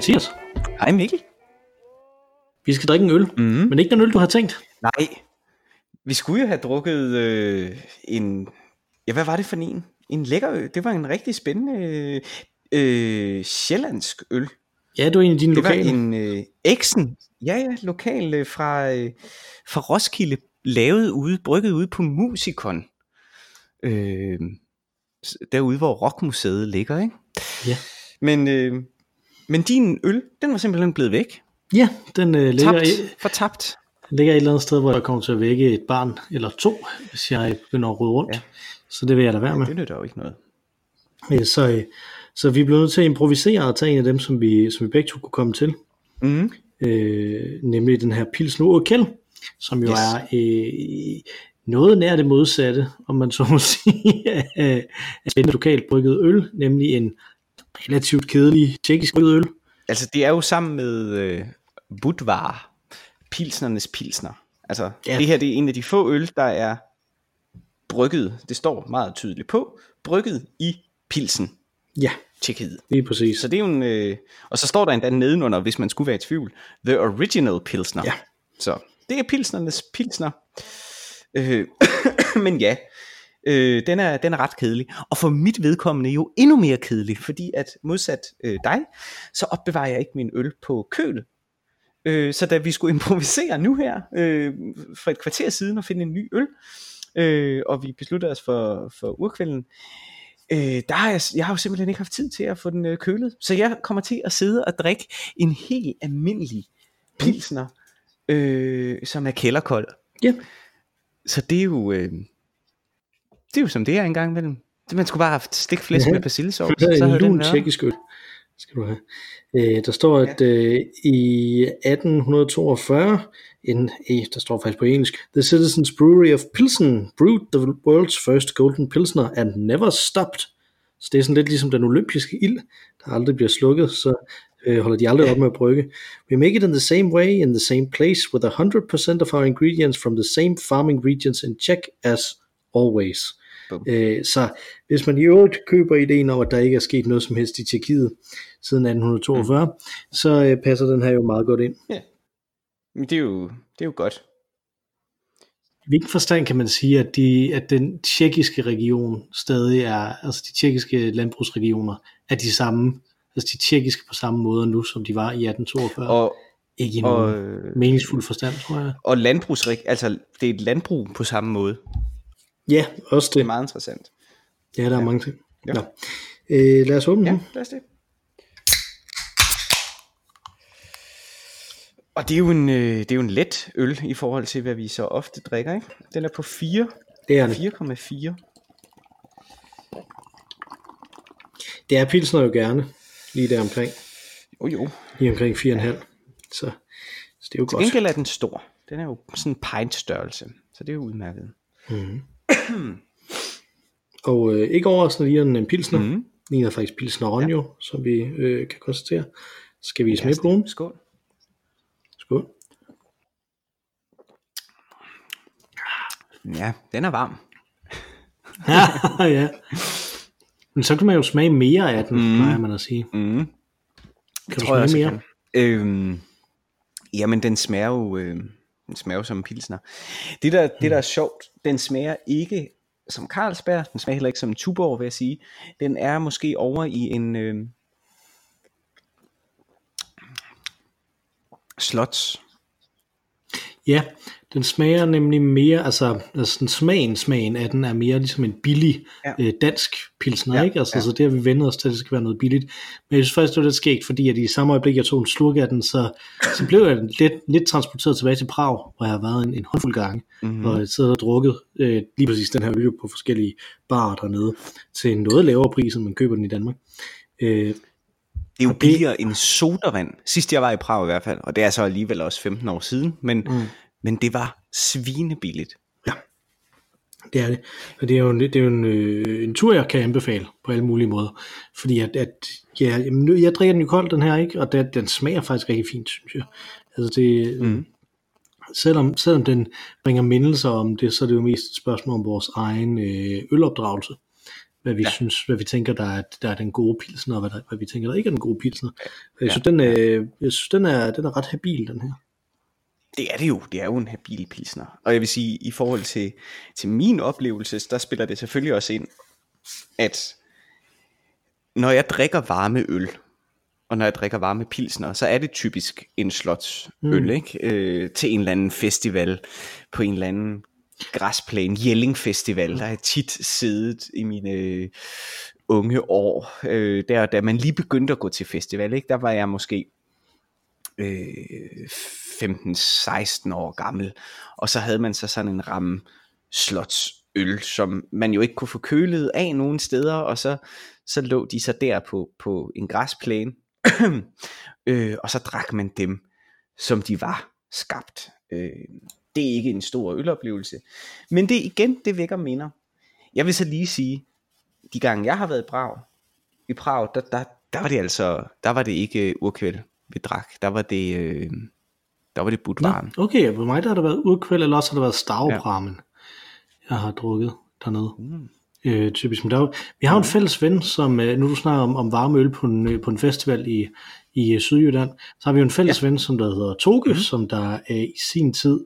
Mathias. Hej Mikkel. Vi skal drikke en øl, Mm. men ikke den øl, du har tænkt. Nej, vi skulle jo have drukket øh, en... Ja, hvad var det for en? En lækker øl. Det var en rigtig spændende øh, sjællandsk øl. Ja, du er en af dine Det var lokale. en øh, Exen. Ja, ja, lokal øh, fra, øh, fra Roskilde. Lavet ude, brygget ude på Musikon. Øh, derude, hvor Rockmuseet ligger, ikke? Ja. Men, øh, men din øl, den var simpelthen blevet væk. Ja, den øh, ligger, Tabt. i, Fortabt. ligger et eller andet sted, hvor jeg kommer til at vække et barn eller to, hvis jeg begynder at rode rundt. Ja. Så det vil jeg da være med. Det nytter jo ikke noget. Øh, Så, øh, så vi blev nødt til at improvisere og tage en af dem, som vi, som vi begge to kunne komme til. Mm. Øh, nemlig den her Pilsner Urkel, som jo Yes. er øh, noget nær det modsatte, om man så må sige, af, af spændende lokalt brygget øl, nemlig en relativt kedelig tjekkisk øl. Altså, det er jo sammen med øh, Budvar, Pilsnernes Pilsner. Altså, Ja. det her det er en af de få øl, der er brygget, det står meget tydeligt på, brygget i Pilsen, Ja, Tjekkiet. lige præcis. Så det er jo en, øh, og så står der endda nedenunder, hvis man skulle være i tvivl, The Original Pilsner. Ja. Så det er Pilsnernes Pilsner. Øh, men ja, øh, den, er, den er ret kedelig. Og for mit vedkommende jo endnu mere kedelig, fordi at modsat øh, dig, så opbevarer jeg ikke min øl på køl. Øh, så da vi skulle improvisere nu her, øh, for et kvarter siden og finde en ny øl, øh, og vi besluttede os for, for urkvælden, øh, der har jeg, jeg har jo simpelthen ikke haft tid til at få den øh, kølet. Så jeg kommer til at sidde og drikke en helt almindelig pilsner, øh, som er kælderkold. Ja. Så det er jo, øh, det er jo som det er engang imellem. Man skulle bare have haft stik flæsk Ja. med persillesovs, Det er en lun tjekkisk øl, skal du have. Øh, der står, at øh, i 1842, en, eh, der står faktisk på engelsk, The Citizens Brewery of Pilsen brewed the world's first golden pilsner and never stopped. Så det er sådan lidt ligesom den olympiske ild, der aldrig bliver slukket, så øh, holder de aldrig op med at brygge. We make it in the same way, in the same place, with 100% of our ingredients from the same farming regions in Czech as always. Bum. Øh, så hvis man i øvrigt køber ideen om, at der ikke er sket noget som helst i Tjekkiet siden 1842, mm. så øh, passer den her jo meget godt ind. Men det er jo, det er jo godt. I hvilken forstand kan man sige, at, de, at den tjekkiske region stadig er, altså de tjekkiske landbrugsregioner, er de samme, altså de tjekkiske på samme måde nu, som de var i 1842? Og, ikke i og, nogen øh, meningsfuld forstand, tror jeg. og landbrugsrig, altså det er et landbrug på samme måde. Ja, også Det er det. meget interessant. Ja, der er mange ting. Ja. Nå. Øh, lad os åbne Ja, lad os det. Og det er, jo en, øh, det er jo en let øl i forhold til, hvad vi så ofte drikker, ikke? Den er på 4, Det er det. 4,4. Det er pilsner jo gerne, lige der omkring, Jo jo. lige omkring 4,5. Så, så det er jo Til godt. gengæld er den stor. Den er jo sådan en pint størrelse, så det er jo udmærket. Og øh, ikke overraskende lige en, en pilsner. Mm. Ligner faktisk pilsner Ronjo, ja. som vi øh, kan konstatere. Skal vi Ja, smage på den. Skål. Skål. Ja, den er varm. ja. Men så kan man jo smage mere af den, mm. plejer man at sige. Mm. Kan du tror jeg smage mere? jeg Øhm, jamen, den smager jo, øh, den smager jo som en pilsner. Det der, det der er sjovt, den smager ikke som Carlsberg, den smager heller ikke som en Tuborg, vil jeg sige. Den er måske over i en øh, Slots. Ja, den smager nemlig mere, altså, altså den smagen, smagen af den er mere ligesom en billig ja. Øh, dansk pilsner, Ja, ikke? Altså, ja. så det har vi vendt os til, at det skal være noget billigt. Men jeg synes faktisk, det var lidt skægt, fordi at i samme øjeblik, jeg tog en slurk af den, så, så blev jeg lidt, lidt transporteret tilbage til Prag, hvor jeg har været en, en håndfuld gange, mm-hmm. og siddet og drukket øh, lige præcis den her øl på forskellige barer dernede, til en noget lavere pris, end man køber den i Danmark. Øh, Det er jo billigere end sodavand. Sidst jeg var i Prag i hvert fald, og det er så alligevel også 15 år siden, men, mm. men det var svinebilligt. Det er det. Og det er jo en, det er jo en, øh, en tur, jeg kan anbefale på alle mulige måder. Fordi at, at ja, jamen, nu- jeg drikker den jo kold, den her, ikke? Og den, den smager faktisk rigtig fint, synes jeg. Altså det, mm. selvom, selvom den bringer mindelser om det, så er det jo mest et spørgsmål om vores egen øh, ølopdragelse. Hvad vi ja. synes, hvad vi tænker, der er, der er den gode pilsner, og hvad, der, hvad vi tænker, der ikke er den gode pilsner. Jeg ja. synes, den, øh, jeg synes den, er, den er ret habil, den her. Det er det jo. Det er jo en habil pilsner. Og jeg vil sige, i forhold til, til min oplevelse, der spiller det selvfølgelig også ind, at når jeg drikker varme øl, og når jeg drikker varme pilsner, så er det typisk en slotsøl, mm. ikke? Øh, til en eller anden festival, på en eller anden græsplæne, Jelling Festival, der har tit siddet i mine øh, unge år, øh, der da man lige begyndte at gå til festival, ikke? der var jeg måske øh, 15-16 år gammel, og så havde man så sådan en ramme slotsøl, som man jo ikke kunne få kølet af nogen steder, og så, så lå de så der på, på en græsplæne, øh, og så drak man dem, som de var skabt. Øh, det er ikke en stor øloplevelse. Men det igen, det vækker minder. Jeg vil så lige sige, de gange jeg har været i Prag, i Prag, der, der, der var det altså, der var det ikke urkvæld, vi drak. Der var det, øh, der var det budvaren. okay, på mig der har det været urkvæld, eller også har det været stavbramen, ja. jeg har drukket dernede. Mm. Øh, typisk. Men der er, vi har jo en fælles ven, som, øh, nu du snakker om, om varme øl på en, øh, på en festival i, i Sydjylland, så har vi jo en fælles ja. ven, som der hedder Toge, mm. som der øh, i sin tid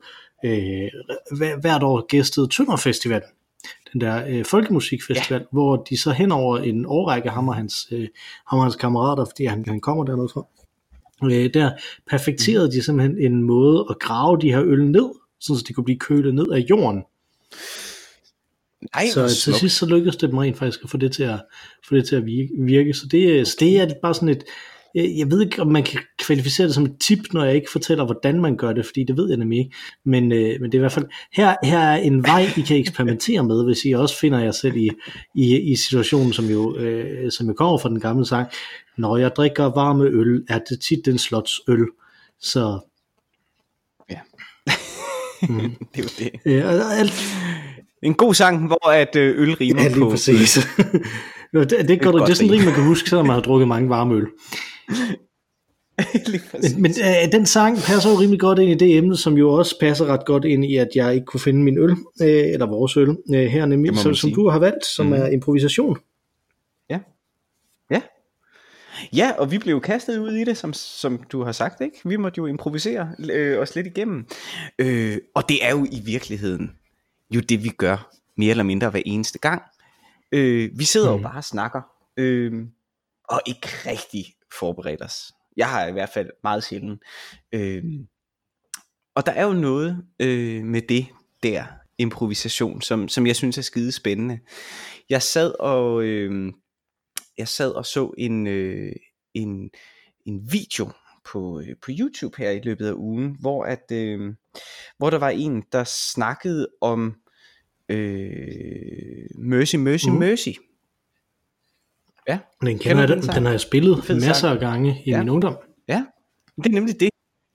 øh, hvert år gæstede Tønder Festival, den der øh, folkemusikfestival, ja. hvor de så hen over en årrække, ham og hans, øh, ham og hans kammerater, fordi han, han kommer dernede fra, øh, der perfekterede mm. de simpelthen en måde at grave de her øl ned, så de kunne blive kølet ned af jorden. Nej, så til sidst så lykkedes det dem rent faktisk at få det til at, få det til at virke. Så det, så det er bare sådan et, jeg ved ikke, om man kan kvalificere det som et tip, når jeg ikke fortæller, hvordan man gør det, fordi det ved jeg nemlig ikke. Men, øh, men det er i hvert fald, her, her er en vej, I kan eksperimentere med, hvis I også finder jer selv i, i, i situationen, som jo, øh, som jo kommer fra den gamle sang. Når jeg drikker varme øl, er det tit den slots øl. Så... Ja. mm. det er jo det. Ja, alt... En god sang, hvor at øh, øl rimer ja, lige på... præcis. det, det, det, det, det er sådan en rim, man kan huske, selvom man har drukket mange varme øl. men men øh, den sang passer jo rimelig godt ind i det emne, som jo også passer ret godt ind i, at jeg ikke kunne finde min øl, øh, eller vores øl, øh, her nemlig, som, som du har valgt, som mm. er improvisation. Ja. Ja. Ja, og vi blev kastet ud i det, som, som du har sagt, ikke? Vi måtte jo improvisere øh, os lidt igennem. Øh, og det er jo i virkeligheden jo det, vi gør mere eller mindre hver eneste gang. Øh, vi sidder mm. jo bare og snakker, øh, og ikke rigtig forberedt os. Jeg har i hvert fald meget sjældent. Øh, og der er jo noget øh, med det der improvisation, som, som jeg synes er skide spændende. Jeg sad og øh, jeg sad og så en øh, en en video på øh, på YouTube her i løbet af ugen, hvor at øh, hvor der var en der snakkede om øh, Mercy Mercy mm. Mercy Ja. Den, kender den, den, den har jeg spillet masser sang. af gange i ja. min ungdom. Ja, det er nemlig det.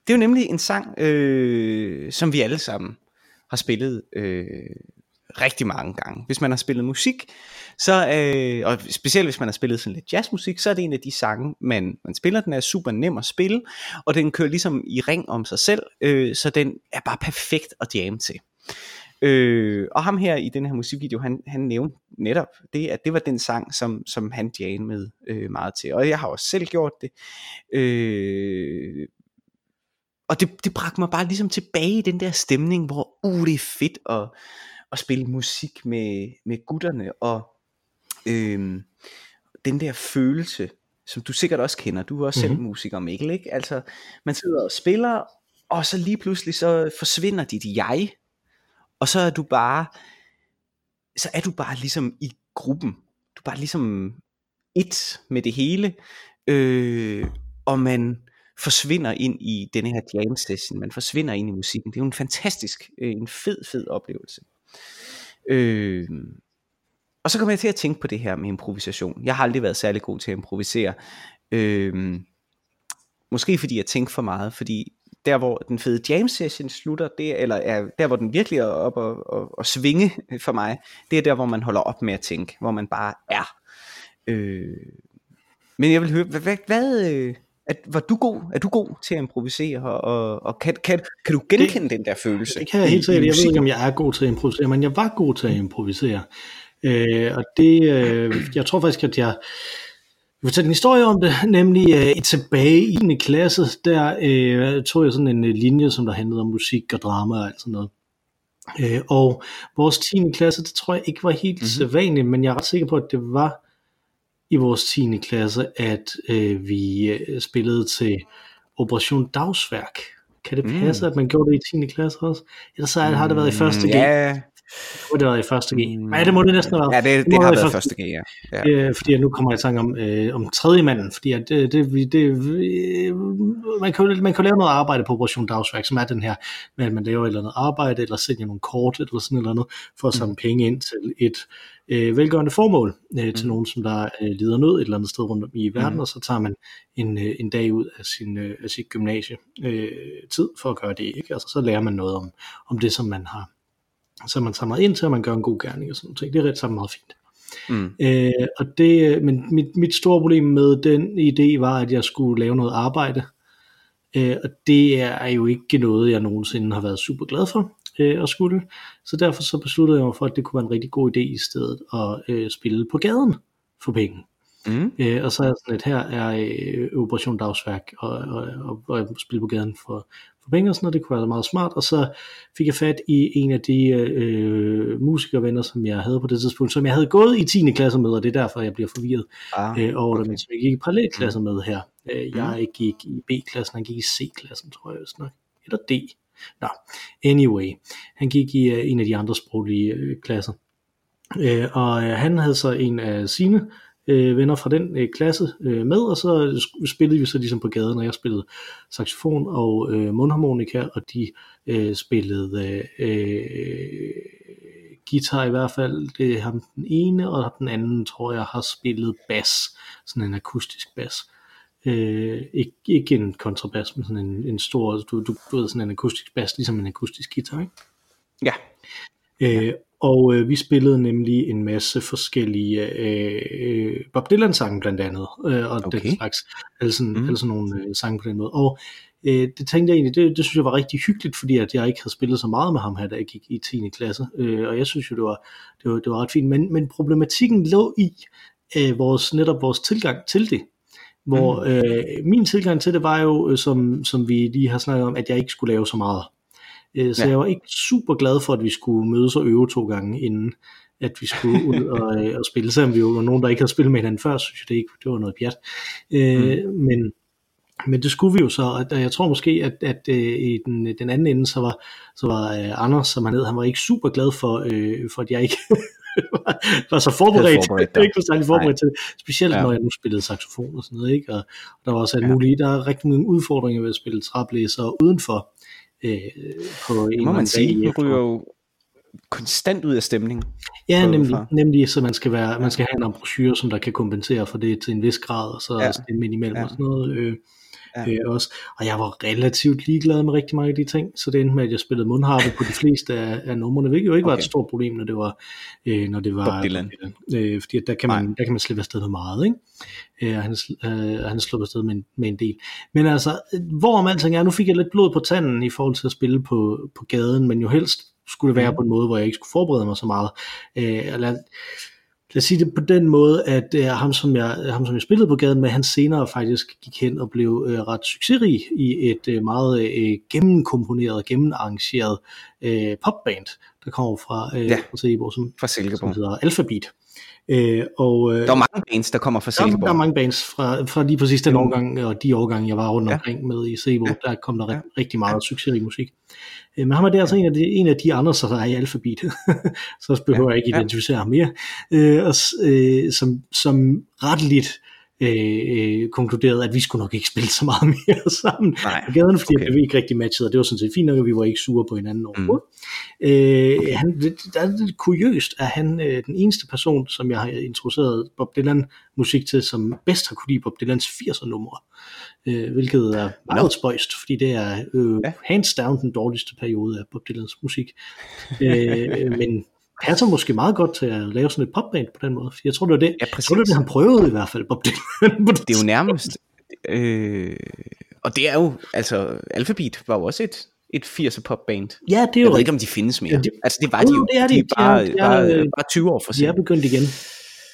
Det er jo nemlig en sang, øh, som vi alle sammen har spillet øh, rigtig mange gange. Hvis man har spillet musik, så, øh, og specielt hvis man har spillet sådan lidt jazzmusik, så er det en af de sange, man, man spiller. Den er super nem at spille, og den kører ligesom i ring om sig selv, øh, så den er bare perfekt at jamme til. Øh, og ham her i den her musikvideo, han, han nævnte netop det, at det var den sang, som, som han med øh, meget til. Og jeg har også selv gjort det. Øh, og det, det bragte mig bare ligesom tilbage i den der stemning, hvor uh, det er fedt at, at spille musik med, med gutterne, og øh, den der følelse, som du sikkert også kender, du er også mm-hmm. selv musiker, Mikkel, ikke? Altså, man sidder og spiller, og så lige pludselig så forsvinder dit jeg, og så er du bare, så er du bare ligesom i gruppen. Du er bare ligesom et med det hele, øh, og man forsvinder ind i denne her jam session, man forsvinder ind i musikken. Det er jo en fantastisk, øh, en fed, fed oplevelse. Øh, og så kommer jeg til at tænke på det her med improvisation. Jeg har aldrig været særlig god til at improvisere. Øh, måske fordi jeg tænker for meget, fordi der hvor den fede jam session slutter, det, eller er der hvor den virkelig er op og, og, og svinge for mig, det er der hvor man holder op med at tænke, hvor man bare er. Øh, men jeg vil høre, hvad, hvad øh, at, var du god, er du god til at improvisere, og, og, og kan, kan, kan du genkende det, den der følelse? Det kan jeg helt sikkert, jeg ved ikke om jeg er god til at improvisere, men jeg var god til at improvisere. Øh, og det, øh, jeg tror faktisk, at jeg jeg fortælle en historie om det, nemlig øh, tilbage i 9. klasse, der øh, tog jeg sådan en øh, linje, som der handlede om musik og drama og alt sådan noget. Øh, og vores 10. klasse, det tror jeg ikke var helt mm-hmm. sædvanligt, men jeg er ret sikker på, at det var i vores 10. klasse, at øh, vi øh, spillede til Operation Dagsværk. Kan det passe, mm. at man gjorde det i 10. klasse også? Ellers så har det været i første G. Ja, må det have været i første G. Mm. Ja, det må det næsten have været. Ja, det, det, det har været i første G, ja. ja. Øh, fordi nu kommer jeg i tanke om, øh, om tredje manden, fordi at, det, det, det, man, kan, man kan lave noget arbejde på Operation Dagsværk, som er den her, med at man laver et eller andet arbejde, eller sælger nogle kort, eller sådan eller andet, for at samle mm. penge ind til et øh, velgørende formål, øh, til mm. nogen, som der øh, lider nød et eller andet sted rundt om i verden, mm. og så tager man en, øh, en dag ud af sin, øh, af sit gymnasie øh, tid for at gøre det, ikke? Altså, så lærer man noget om, om det, som man har så man samler ind til, at man gør en god gerning og sådan noget. Det er ret sammen meget fint. Mm. Øh, og det, men mit, mit store problem med den idé var, at jeg skulle lave noget arbejde. Øh, og det er jo ikke noget, jeg nogensinde har været super glad for øh, at skulle. Så derfor så besluttede jeg mig for, at det kunne være en rigtig god idé i stedet at øh, spille på gaden for penge. Mm. Øh, og så er sådan et her er øh, Operation Dagsværk og, og, og, og spille på gaden for, for penge og sådan noget, det kunne være meget smart, og så fik jeg fat i en af de øh, musikervenner, som jeg havde på det tidspunkt, som jeg havde gået i 10. klasse med, og det er derfor, jeg bliver forvirret ah, øh, over okay. det, men så jeg gik i parallelklasse mm. med her. Øh, jeg mm. gik i B-klassen, han gik i C-klassen, tror jeg, nok. eller D. Nå, anyway, han gik i uh, en af de andre sproglige uh, klasser. Uh, og uh, han havde så en af sine øh, venner fra den øh, klasse øh, med, og så spillede vi så ligesom på gaden, og jeg spillede saxofon og øh, mundharmonika, og de øh, spillede øh, guitar i hvert fald. Det er ham den ene, og den anden tror jeg har spillet bas, sådan en akustisk bas. Øh, ikke, ikke en kontrabas, men sådan en, en stor, du, du, du ved, sådan en akustisk bas, ligesom en akustisk guitar, ikke? Ja. Øh, og øh, vi spillede nemlig en masse forskellige øh, øh, Bob Dylan sange blandt andet, øh, og okay. den slags, altså, mm. altså nogle øh, sange på den måde. Og øh, det tænkte jeg egentlig, det, det synes jeg var rigtig hyggeligt, fordi at jeg ikke havde spillet så meget med ham her, da jeg gik i 10. klasse, øh, og jeg synes jo, det var, det var, det var ret fint, men, men problematikken lå i øh, vores, netop vores tilgang til det, hvor mm. øh, min tilgang til det var jo, øh, som, som vi lige har snakket om, at jeg ikke skulle lave så meget. Øh, så ja. jeg var ikke super glad for, at vi skulle mødes og øve to gange inden at vi skulle ud og, øh, og spille, selvom vi jo var nogen, der ikke havde spillet med hinanden før, synes jeg det ikke, det var noget pjat. Øh, mm. men, men det skulle vi jo så, og jeg tror måske, at, at øh, i den, den anden ende, så var, så var øh, Anders, som han hed, han var ikke super glad for, øh, for at jeg ikke var, var så forberedt, forberedt ikke var særlig forberedt til det, specielt ja. når jeg nu spillede saxofon og sådan noget, ikke? Og, og der var også alt ja. muligt, der er rigtig mange udfordringer ved at spille traplæser udenfor, øh, på en må man sige, du ryger jo konstant ud af stemning. Ja, nemlig, nemlig så man skal, være, man skal have en embouchure, som der kan kompensere for det til en vis grad, og så ja. stemme ind imellem ja. og sådan noget. Øh, ja. øh, også. Og jeg var relativt ligeglad med rigtig mange af de ting, så det endte med, at jeg spillede mundharpe på de fleste af, af numrene, hvilket jo ikke okay. var et stort problem, når det var, øh, når det var Bob Dylan. Øh, fordi der kan, man, der kan man slippe afsted med meget, ikke? Øh, han, øh, han er sluppet afsted med en, med en del. Men altså, hvorom alting er, nu fik jeg lidt blod på tanden i forhold til at spille på, på gaden, men jo helst skulle det være mm. på en måde, hvor jeg ikke skulle forberede mig så meget. Øh, eller, lad os sige det på den måde, at øh, ham, som jeg, ham, som jeg spillede på gaden med, han senere faktisk gik hen og blev øh, ret succesrig i et øh, meget øh, gennemkomponeret, gennemarrangeret øh, popband, der kommer fra, øh, ja, fra Silkeborg, som, fra Silkeborg. som hedder Alphabet. Øh, og, øh, der er mange bands, der kommer fra Silkeborg. Der, der er mange bands fra, fra lige præcis den mm. årgang, og de årgange, jeg var rundt ja. omkring med i Silkeborg, ja. der kom der ja. rigtig meget succesrig musik. Øh, men ham er det altså en af de, en af de andre, der er i alfabet, så behøver ja. jeg ikke identificere ham mere, øh, og, øh, som, som retteligt øh, konkluderede, at vi skulle nok ikke spille så meget mere sammen Nej, på gaden, fordi okay. vi ikke rigtig matchede, og det var sådan set fint nok, at vi var ikke sure på hinanden overhovedet. Mm. Øh, han, det, det er lidt kuriøst, at han øh, den eneste person, som jeg har introduceret Bob Dylan musik til, som bedst har kunne lide Bob Dylans 80'er numre, øh, hvilket er meget no. spøjst, fordi det er øh, ja. hands down den dårligste periode af Bob Dylans musik. øh, men passer måske meget godt til at lave sådan et popband på den måde. Jeg tror, det var det, ja, jeg tror, det, var det han prøvede i hvert fald, Bob Dylan. det er jo nærmest... Øh, og det er jo, altså, Alphabet var jo også et, et 80'er popband. Ja, det er jo Jeg ved ikke, om de findes mere. Ja, de- altså, det var de jo. det er de. de er bare, de er, bare, øh, bare 20 år for De er begyndt igen.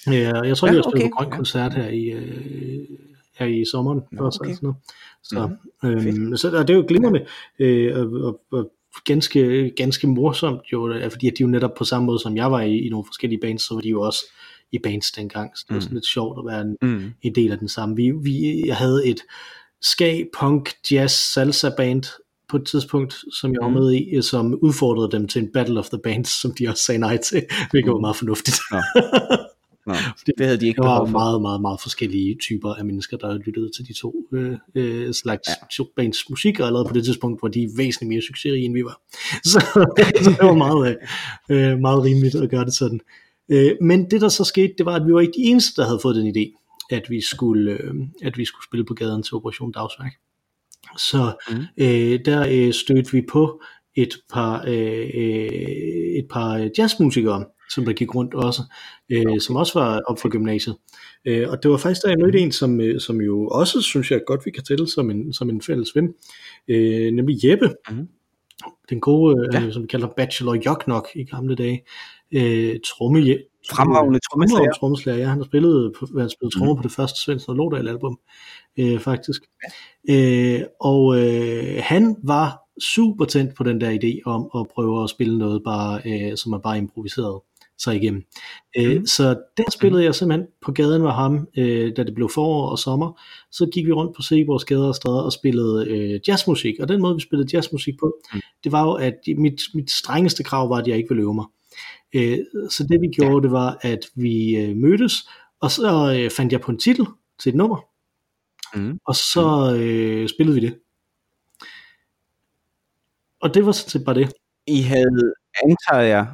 Ja, jeg tror, Ja, de har spillet okay, på Grøn ja. Koncert her i, øh, her i sommeren. Nå, også, okay. altså noget. Så, Mhm. øhm, så og det er jo glimrende. Øh, og, og, og ganske, ganske morsomt jo, øh, fordi at de jo netop på samme måde som jeg var i, i nogle forskellige bands, så var de jo også i bands dengang, så det var sådan lidt sjovt at være en, Mm. en del af den samme. Vi, vi, jeg havde et ska, punk, jazz, salsa band på et tidspunkt, som jeg var Mm. med i, som udfordrede dem til en Battle of the Bands, som de også sagde nej til, hvilket var meget fornuftigt. Nå. Nå, det havde de ikke Der var meget, meget, meget forskellige typer af mennesker, der lyttede til de to øh, øh, slags ja. bands musik, og allerede på det tidspunkt var de væsentligt mere succesrige, end vi var. Så, så det var meget, øh, øh, meget rimeligt at gøre det sådan. Øh, men det, der så skete, det var, at vi var ikke de eneste, der havde fået den idé, at vi skulle, øh, at vi skulle spille på gaden til Operation Dagsværk. Så Mm. øh, der øh, stødte vi på et par, øh, øh, et par jazzmusikere, som der gik rundt også, øh, som også var op for gymnasiet. Øh, og det var faktisk der, jeg mødte en, som, øh, som jo også, synes jeg godt, vi kan tælle som en, som en fælles ven, øh, nemlig Jeppe. Mhm. Den gode, Ja. øh, som vi kalder Bachelor Joknok i gamle dage. Øh, tromme, Fremragende trommeslager. trommeslager. Ja, han har spillet, han spillet trommer Mhm. på det første Svendsen og Lodal album, øh, faktisk. Øh, og øh, han var super tændt på den der idé om at prøve at spille noget, bare, øh, som er bare improviseret sig igennem. Øh, Mhm. Så der spillede jeg simpelthen på gaden med ham, øh, da det blev forår og sommer. Så gik vi rundt på Seborgs gader og stræder og spillede øh, jazzmusik. Og den måde, vi spillede jazzmusik på, Mm. det var jo, at mit, mit strengeste krav var, at jeg ikke ville øve mig. Øh, så det vi gjorde, det var, at vi øh, mødtes, og så øh, fandt jeg på en titel til et nummer, Mm. og så øh, spillede vi det. Og det var sådan set bare det. I havde, antager jeg,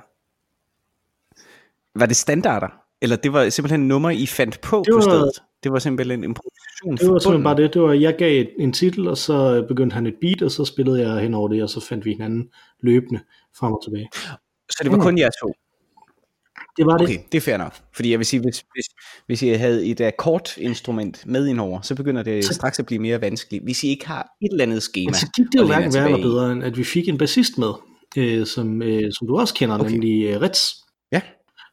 var det standarder? Eller det var simpelthen nummer, I fandt på Det på var- stedet? Det var simpelthen en improvisation Det var simpelthen bare det. Det var, jeg gav en titel, og så øh, begyndte han et beat, og så spillede jeg hen over det, og så fandt vi hinanden løbende frem og tilbage. Så det var kun jer to? Det var det. Okay, det er fair nok. Fordi jeg vil sige, hvis, hvis, hvis I havde et akkordinstrument med indover, så begynder det Så- straks at blive mere vanskeligt. Hvis I ikke har et eller andet schema. Men så gik det jo hverken værre eller bedre, end at vi fik en bassist med, øh, som, øh, som du også kender, okay. nemlig øh, Ritz.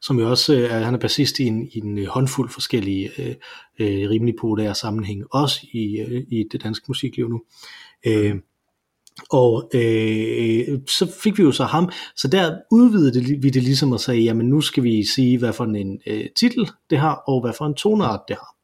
Som jo også øh, er, han er bassist i en, i en øh, håndfuld forskellige øh, øh, rimelig populære sammenhæng, også i, øh, i det danske musikliv nu. Øh, og øh, så fik vi jo så ham, så der udvidede det, vi det ligesom og sagde, jamen nu skal vi sige, hvad for en øh, titel det har, og hvad for en toneart det har.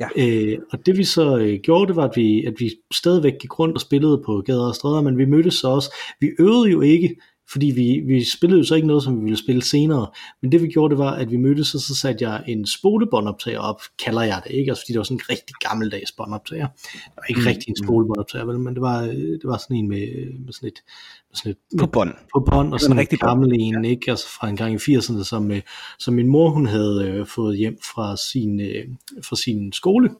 Ja. Øh, og det vi så øh, gjorde, det var, at vi, at vi stadigvæk gik rundt og spillede på gader og stræder, men vi mødtes så også. Vi øvede jo ikke, fordi vi, vi spillede jo så ikke noget, som vi ville spille senere. Men det vi gjorde, det var, at vi mødtes, og så satte jeg en spolebåndoptager op, kalder jeg det, ikke? Altså fordi det var sådan en rigtig gammeldags båndoptager. Det var ikke Mm, mm, rigtig en mm. spolebåndoptager, vel, men det var, det var sådan en med, med sådan et, med sådan et På bånd. på bånd, og sådan en rigtig gammel en, ikke? Altså fra en gang i 80'erne, som, øh, som min mor hun havde øh, fået hjem fra sin, øh, fra sin skole,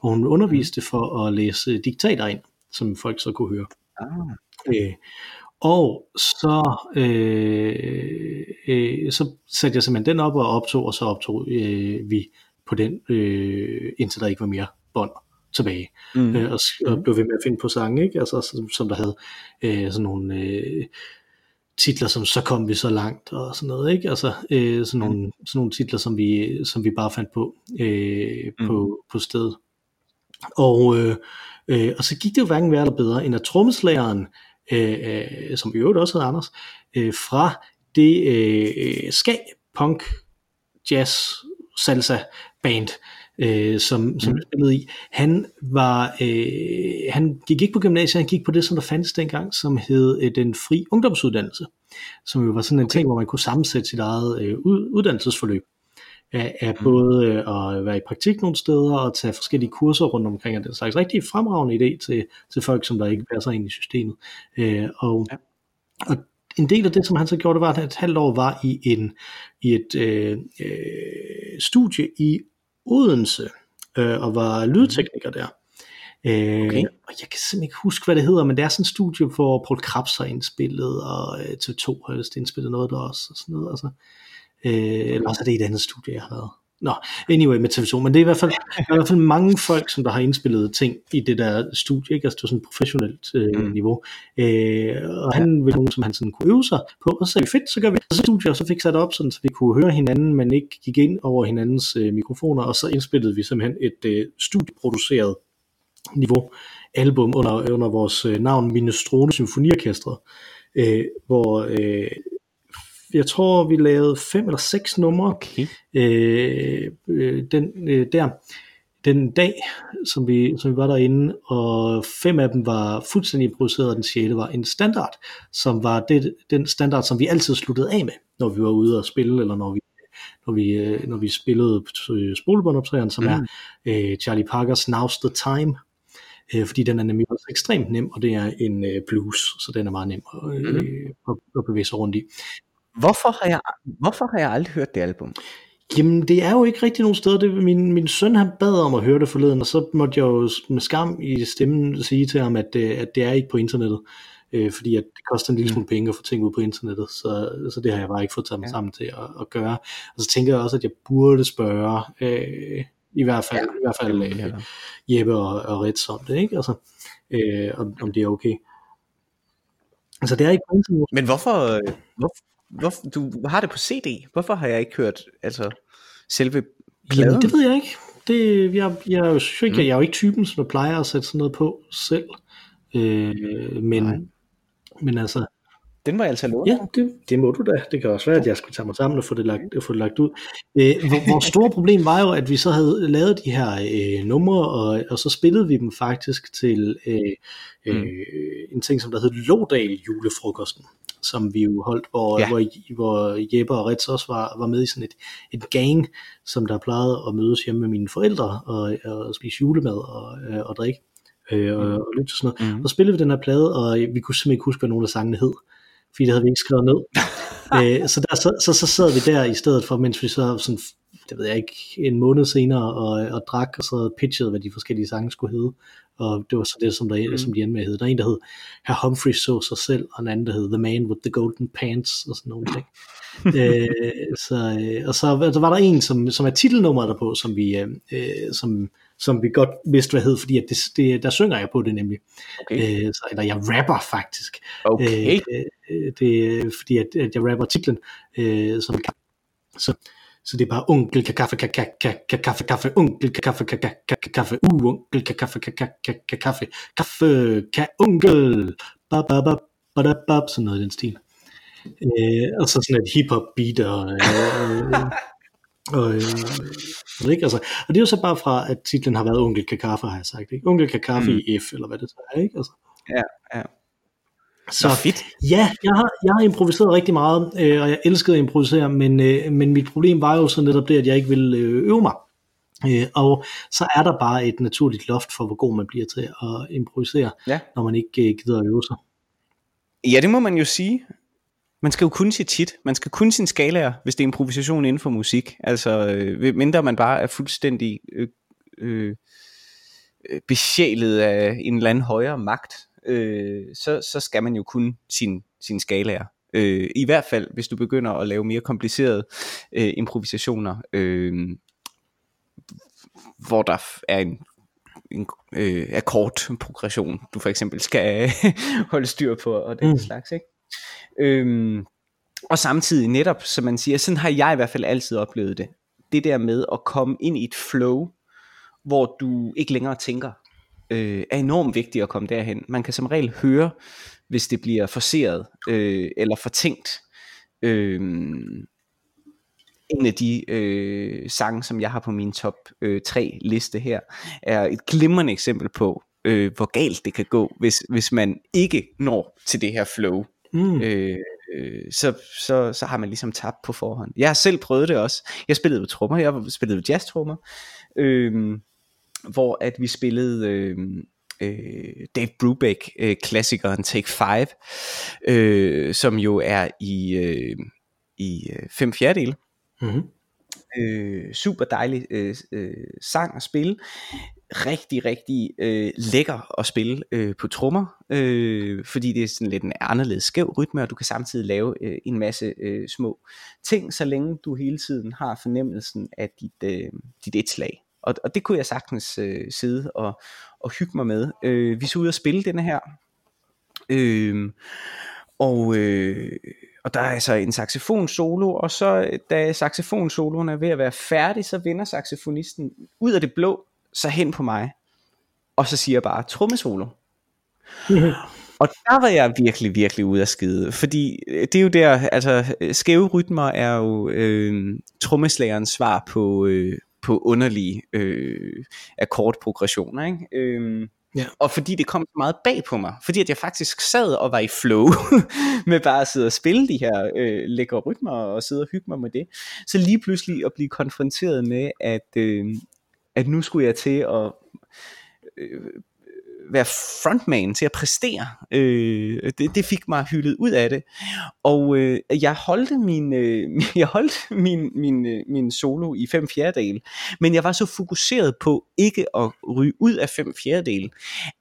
hvor hun underviste for at læse diktater ind, som folk så kunne høre. Ah. Øh, og så, øh, øh, så satte jeg simpelthen den op og optog, og så optog øh, vi på den, øh, indtil der ikke var mere bånd tilbage Mm. mm. øh, og, og blev ved med at finde på sange, ikke? Altså, som, som der havde øh, sådan nogle øh, titler, som så kom vi så langt og sådan noget, ikke? Altså øh, sådan, nogle, sådan nogle titler, som vi, som vi bare fandt på øh, Mm. på, på stedet. Og, øh, øh, og så gik det jo hverken værre eller bedre, end at trommeslageren, øh, øh, som i øvrigt også hed Anders, øh, fra det øh, ska, punk, jazz, salsa band, øh, som, som mm. spillede i, han var, øh, han gik ikke på gymnasiet, han gik på det, som der fandtes dengang, som hed øh, den fri ungdomsuddannelse, som jo var sådan en okay. ting, hvor man kunne sammensætte sit eget øh, ud, uddannelsesforløb af, af Mhm. både øh, at være i praktik nogle steder og tage forskellige kurser rundt omkring, og den slags rigtig fremragende idé til, til folk, som der ikke passer ind i systemet. Øh, og, Ja. og en del af det, som han så gjorde, det var, at han et halvt år var i, en, i et øh, øh, studie i Odense, øh, og var lydtekniker der. Øh, Okay. Og jeg kan simpelthen ikke huske, hvad det hedder, men det er sådan et studie, hvor Paul Krabs har indspillet, og øh, TV2 har vist indspillet noget der også, og sådan noget. Altså. Øh, eller også er det et andet studie, jeg har været. Nå, anyway med TV2, men det er i hvert fald, i hvert fald mange folk, som der har indspillet ting i det der studie, ikke? altså det var sådan et professionelt øh, Mm. niveau, øh, og han ville nogen, som han sådan kunne øve sig på, og så sagde vi, fedt, så gør vi det. Så studie, og så fik sat op, sådan, så vi kunne høre hinanden, men ikke gik ind over hinandens øh, mikrofoner, og så indspillede vi simpelthen et øh, studieproduceret niveau album under, under vores øh, navn Minestrone Symfoniorkestret, øh, hvor øh, jeg tror, vi lavede fem eller seks numre Okay. øh, øh, den, øh, der, den dag, som vi, som vi var derinde, og fem af dem var fuldstændig improviseret, og den sjette var en standard, som var det, den standard, som vi altid sluttede af med, når vi var ude og spille, eller når vi når vi, øh, når vi spillede øh, spolebåndoptageren, som Mm. mm. er øh, Charlie Parkers Now's the Time, øh, fordi den er nemlig også ekstremt nem, og det er en øh, blues, så den er meget nem at, øh, Mm. at, at bevæge sig rundt i. Hvorfor har jeg, hvorfor har jeg aldrig hørt det album? Jamen, det er jo ikke rigtig nogen steder. Det, min, min søn han bad om at høre det forleden, og så måtte jeg jo med skam i stemmen sige til ham, at, øh, at det er ikke på internettet. Øh, fordi at det koster en lille smule penge at få ting ud på internettet, så, så det har jeg bare ikke fået taget mig Ja. sammen til at, at gøre. Og så tænker jeg også, at jeg burde spørge, øh, i hvert fald, ja, i hvert fald øh, Ja. Jeppe og, og Rits om det, ikke? Altså, øh, om, om det er okay. Altså, det er ikke på internettet. Men hvorfor, øh, hvor, du har det på CD, hvorfor har jeg ikke hørt altså, selve pladen? Jamen, det ved jeg ikke. Det, jeg, jeg, jo- synes ikke, mm. jeg er jo ikke typen, som plejer at sætte sådan noget på selv. Øh, men, Nej. men altså, Den var jeg altså lovet. ja, det, det må du da. Det kan også være, at jeg skulle tage mig sammen og få det lagt, få det lagt ud. Øh, vores store problem var jo, at vi så havde lavet de her øh, numre, og, og så spillede vi dem faktisk til øh, øh, Mm. en ting, som der hed Lodal julefrokosten som vi jo holdt, hvor, Ja. hvor, hvor Jeppe og Rets også var, var med i sådan et, et gang, som der plejede at mødes hjemme med mine forældre og, og spise julemad og, øh, og drikke øh, og, og lytte til sådan noget. Mm. Så spillede vi den her plade, og vi kunne simpelthen ikke huske, hvad nogle af sangene hed, fordi det havde vi ikke skrevet ned. øh, så, der, så, så, så sad vi der i stedet for, mens vi så sådan, det ved jeg ikke, en måned senere og, og drak, og så pitchede, hvad de forskellige sange skulle hedde. Og det var så det, som, der, Mm. som de endte med at hedde. Der er en, der hed Herr Humphrey så sig selv, og en anden, der hed The Man with the Golden Pants, og sådan nogle ting. øh, så, øh, og så, så var der en, som, som er titelnummeret derpå, som vi, øh, øh, som, som vi godt vidste, hvad hed, fordi at det, det, der synger jeg på det nemlig. Okay. Øh, så, eller jeg rapper faktisk. okay. Øh, øh, det fordi, at, at jeg rapper titlen øh, som så, så det er bare onkel ka kaffe ka ka ka ka kaffe kaffe onkel ka kaffe ka ka ka ka kaffe uh onkel ka kaffe ka ka ka ka kaffe kaffe ka onkel ba ba ba ba da ba sådan noget i den stil. Øh, og så sådan et hip hop beat og øh, og, øh, ikke, altså, og det er jo så bare fra, at titlen har været Onkel Kakaffe, har jeg sagt. Ikke? Onkel Kakaffe mm. i F, eller hvad det så er. Ikke? Altså, Ja, ja. Så, Så fedt. Ja, jeg har, jeg har improviseret rigtig meget, øh, og jeg elskede at improvisere, men, øh, men mit problem var jo så netop det, at jeg ikke ville øh, øve mig. Øh, og så er der bare et naturligt loft for, hvor god man bliver til at improvisere, Ja. når man ikke øh, gider at øve sig. Ja, det må man jo sige. Man skal jo kunne sit tit. Man skal kunne sin skalaer, hvis det er improvisation inden for musik. Altså, øh, mindre man bare er fuldstændig øh, øh, øh, besjælet af en eller anden højere magt, øh, så, så skal man jo kunne sin, sin skalaer. Øh, I hvert fald, hvis du begynder at lave mere komplicerede øh, improvisationer, øh, hvor der er en en øh, akkordprogression, du for eksempel skal holde styr på, og den mm. Slags, ikke? Øhm, og samtidig netop, som man siger, sådan har jeg i hvert fald altid oplevet det. Det der med at komme ind i et flow, hvor du ikke længere tænker, øh, er enormt vigtigt at komme derhen. Man kan som regel høre, hvis det bliver forseret øh, eller fortænkt. Øh, en af de øh, sange, som jeg har på min top øh, 3 liste her, er et glimrende eksempel på, øh, hvor galt det kan gå, hvis, hvis man ikke når til det her flow. Mm. Øh, øh, så, så, så har man ligesom tabt på forhånd. Jeg har selv prøvet det også. Jeg spillede jo trommer, jeg spillede jazz-trommer, øh, hvor at vi spillede øh, øh, Dave Brubeck øh, klassikeren Take 5, øh, som jo er i, øh, i øh, fem fjerdedele. Mm-hmm. Øh, super dejlig øh, øh, sang at spille. rigtig, rigtig øh, lækker at spille øh, på trommer, øh, fordi det er sådan lidt en anderledes skæv rytme, og du kan samtidig lave øh, en masse øh, små ting, så længe du hele tiden har fornemmelsen af dit, øh, dit et slag. Og, og det kunne jeg sagtens øh, sidde og, og hygge mig med. Øh, vi så ud og spille denne her, øh, og, øh, og der er altså en saxofon solo, og så da saxofon er ved at være færdig, så vender saxofonisten ud af det blå, så hen på mig, og så siger jeg bare, trommesolo. Og der var jeg virkelig, virkelig ude af skide, fordi det er jo der, altså skæve rytmer er jo øh, trommeslagerens svar på, øh, på underlige øh, akkordprogressioner, ikke? Øh, Ja. Og fordi det kom så meget bag på mig, fordi at jeg faktisk sad og var i flow med bare at sidde og spille de her øh, lækre rytmer og sidde og hygge mig med det, så lige pludselig at blive konfronteret med, at, øh, at nu skulle jeg til at øh, være frontman til at præstere. Øh, det, det fik mig hyldet ud af det. Og øh, jeg holdte min øh, jeg holdt min min øh, min solo i 5 fjerdedel, men jeg var så fokuseret på ikke at ryge ud af 5 fjerdedel,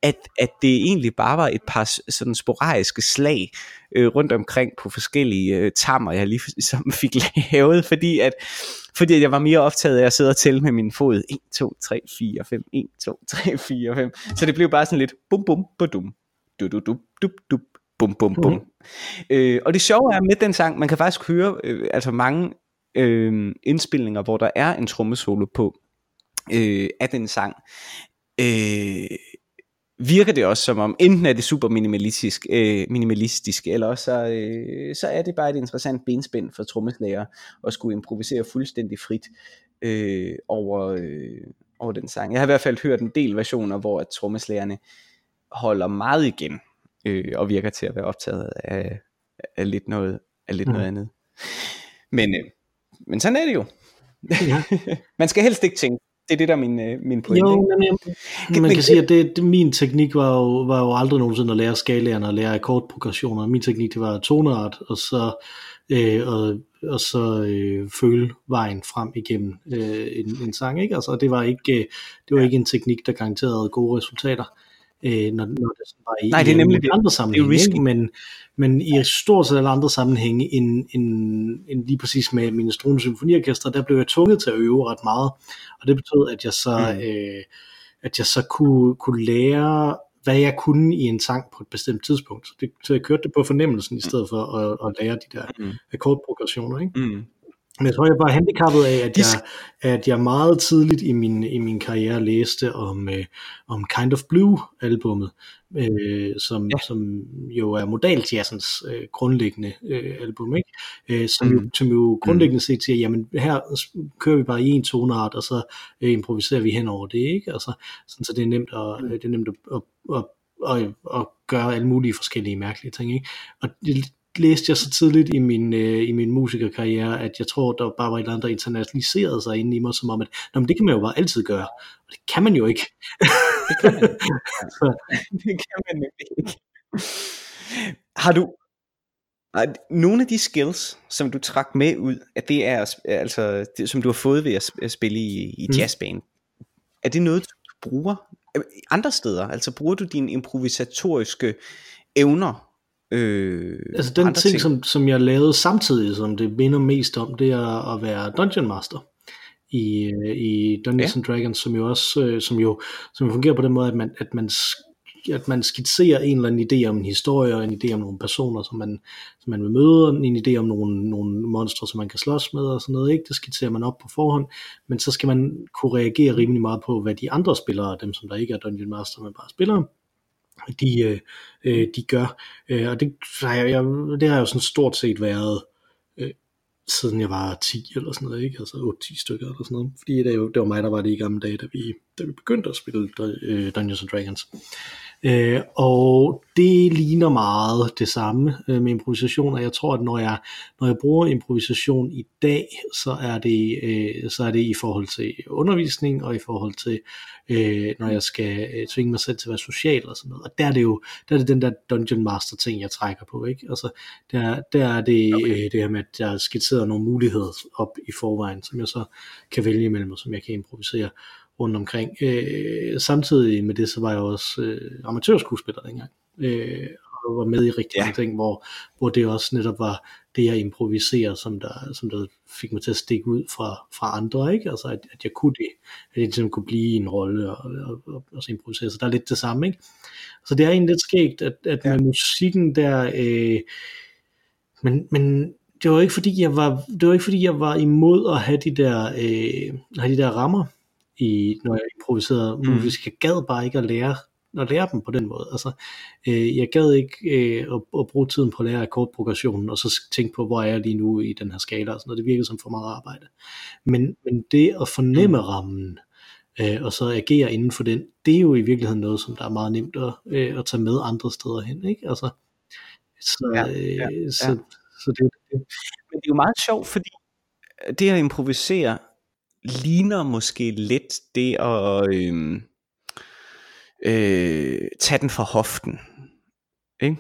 at at det egentlig bare var et par sådan sporadiske slag øh, rundt omkring på forskellige øh, tammer jeg lige som fik lavet, fordi at fordi jeg var mere optaget af at sidde og tælle med min fod. 1, 2, 3, 4, 5, 1, 2, 3, 4, 5. Så det blev bare sådan lidt bum bum badum. Du du du du du bum bum bum. Mm. Øh, og det sjove er med den sang, man kan faktisk høre øh, altså mange øh, indspilninger, hvor der er en trommesolo på øh, af den sang. Øh, virker det også som om, enten er det super minimalistisk, øh, minimalistisk eller også så, øh, så er det bare et interessant benspænd for trommeslager at skulle improvisere fuldstændig frit øh, over, øh, over den sang. Jeg har i hvert fald hørt en del versioner, hvor at trommeslagerne holder meget igen øh, og virker til at være optaget af, af lidt noget, af lidt mm. noget andet. Men, øh, men sådan er det jo. Ja. Man skal helst ikke tænke det er det, der er min, øh, min pointe. Jo, men, men, man kan sige, at det, det, min teknik var jo, var jo aldrig nogensinde at lære skalaerne og lære akkordprogressioner. Min teknik, det var toneart, og så, øh, og, og så øh, føle vejen frem igennem øh, en, en sang. Ikke? Altså, det var ikke, øh, det var ikke en teknik, der garanterede gode resultater øh, når, når det var i, Nej, det er nemlig i andre sammenhænge, ikke? Men, men i stort set alle andre sammenhænge, end, end, end lige præcis med mine Strone Symfoniorkester, der blev jeg tvunget til at øve ret meget, og det betød, at jeg så, mm. øh, at jeg så kunne, kunne lære hvad jeg kunne i en sang på et bestemt tidspunkt. Så, det, så jeg kørte det på fornemmelsen i stedet for at, at lære de der mm. akkordprogressioner. Ikke? Mm. Men jeg tror, jeg var handicappet af, at jeg, at jeg meget tidligt i min, i min karriere læste om, øh, om Kind of Blue-albummet, øh, som, ja. som jo er modaljazzens øh, grundlæggende øh, album, ikke? Øh, som, mm. jo, som jo mm. grundlæggende set siger, jamen her kører vi bare i en toneart, og så øh, improviserer vi hen over det, ikke? Altså, sådan, så det er nemt at, mm. det er nemt at, at, at, at, at gøre alle mulige forskellige mærkelige ting, ikke? Og det, læste jeg så tidligt i min, øh, i min musikerkarriere, at jeg tror, der bare var et eller andet, der internationaliserede sig inde i mig, som om, at Nå, men det kan man jo bare altid gøre. Og det kan man jo ikke. det kan man, det kan man ikke. Har du, nogle af de skills, som du trak med ud, at det er altså, det, som du har fået ved at spille i, i mm. jazzband, mm. er det noget, du bruger andre steder? Altså bruger du dine improvisatoriske evner Øh, altså den ting, ting. Som, som jeg lavede samtidig, som det minder mest om, det er at være Dungeon Master i, øh, i Dungeons ja. and Dragons, som jo også øh, som jo, som jo fungerer på den måde, at man, at man at man skitserer en eller anden idé om en historie, og en idé om nogle personer, som man, som man vil møde, en idé om nogle, nogle monstre, som man kan slås med, og sådan noget, ikke? Det skitserer man op på forhånd, men så skal man kunne reagere rimelig meget på, hvad de andre spillere, dem som der ikke er Dungeon Master, men bare spillere, de, øh, øh, de gør. Øh, og det har jeg, jeg, det har jo sådan stort set været øh, siden jeg var 10 eller sådan noget, ikke? altså 8-10 stykker eller sådan noget, fordi det, jo, det var mig, der var det i gamle dage, da vi, da vi begyndte at spille øh, Dungeons and Dragons. Øh, og det ligner meget det samme øh, med improvisation, og jeg tror, at når jeg, når jeg bruger improvisation i dag, så er, det, øh, så er det i forhold til undervisning, og i forhold til, øh, når jeg skal øh, tvinge mig selv til at være social og sådan noget. Og der er det jo der er det den der Dungeon Master ting, jeg trækker på. Ikke? Altså, der, der er det okay. øh, det her med, at jeg skitserer nogle muligheder op i forvejen, som jeg så kan vælge imellem, og som jeg kan improvisere rundt omkring. Øh, samtidig med det, så var jeg også øh, amatørskuespiller dengang, øh, og var med i rigtig ja. mange ting, hvor, hvor det også netop var det, jeg improviserer, som der, som der fik mig til at stikke ud fra, fra andre, ikke? Altså, at, at jeg kunne det, at jeg ligesom kunne blive en rolle og, og, og, og så improvisere, så der er lidt det samme, ikke? Så det er egentlig lidt skægt, at, at ja. med musikken der, øh, men, men det var ikke fordi jeg var det var ikke fordi jeg var imod at have de der øh, have de der rammer i når jeg improviserede mm. musisk. Jeg gad bare ikke at lære at lære dem på den måde. Altså, øh, jeg gad ikke øh, at, at bruge tiden på at lære akkordprogressionen, og så tænke på, hvor er jeg lige nu i den her skala, og sådan noget. Det virker som for meget arbejde. Men, men det at fornemme mm. rammen, øh, og så agere inden for den, det er jo i virkeligheden noget, som der er meget nemt at, øh, at tage med andre steder hen. Ikke? Altså, så, ja, ja, ja. Øh, så, så det, det. Men det er jo meget sjovt, fordi det at improvisere ligner måske lidt det at øh, øh, tage den fra hoften. Ikke?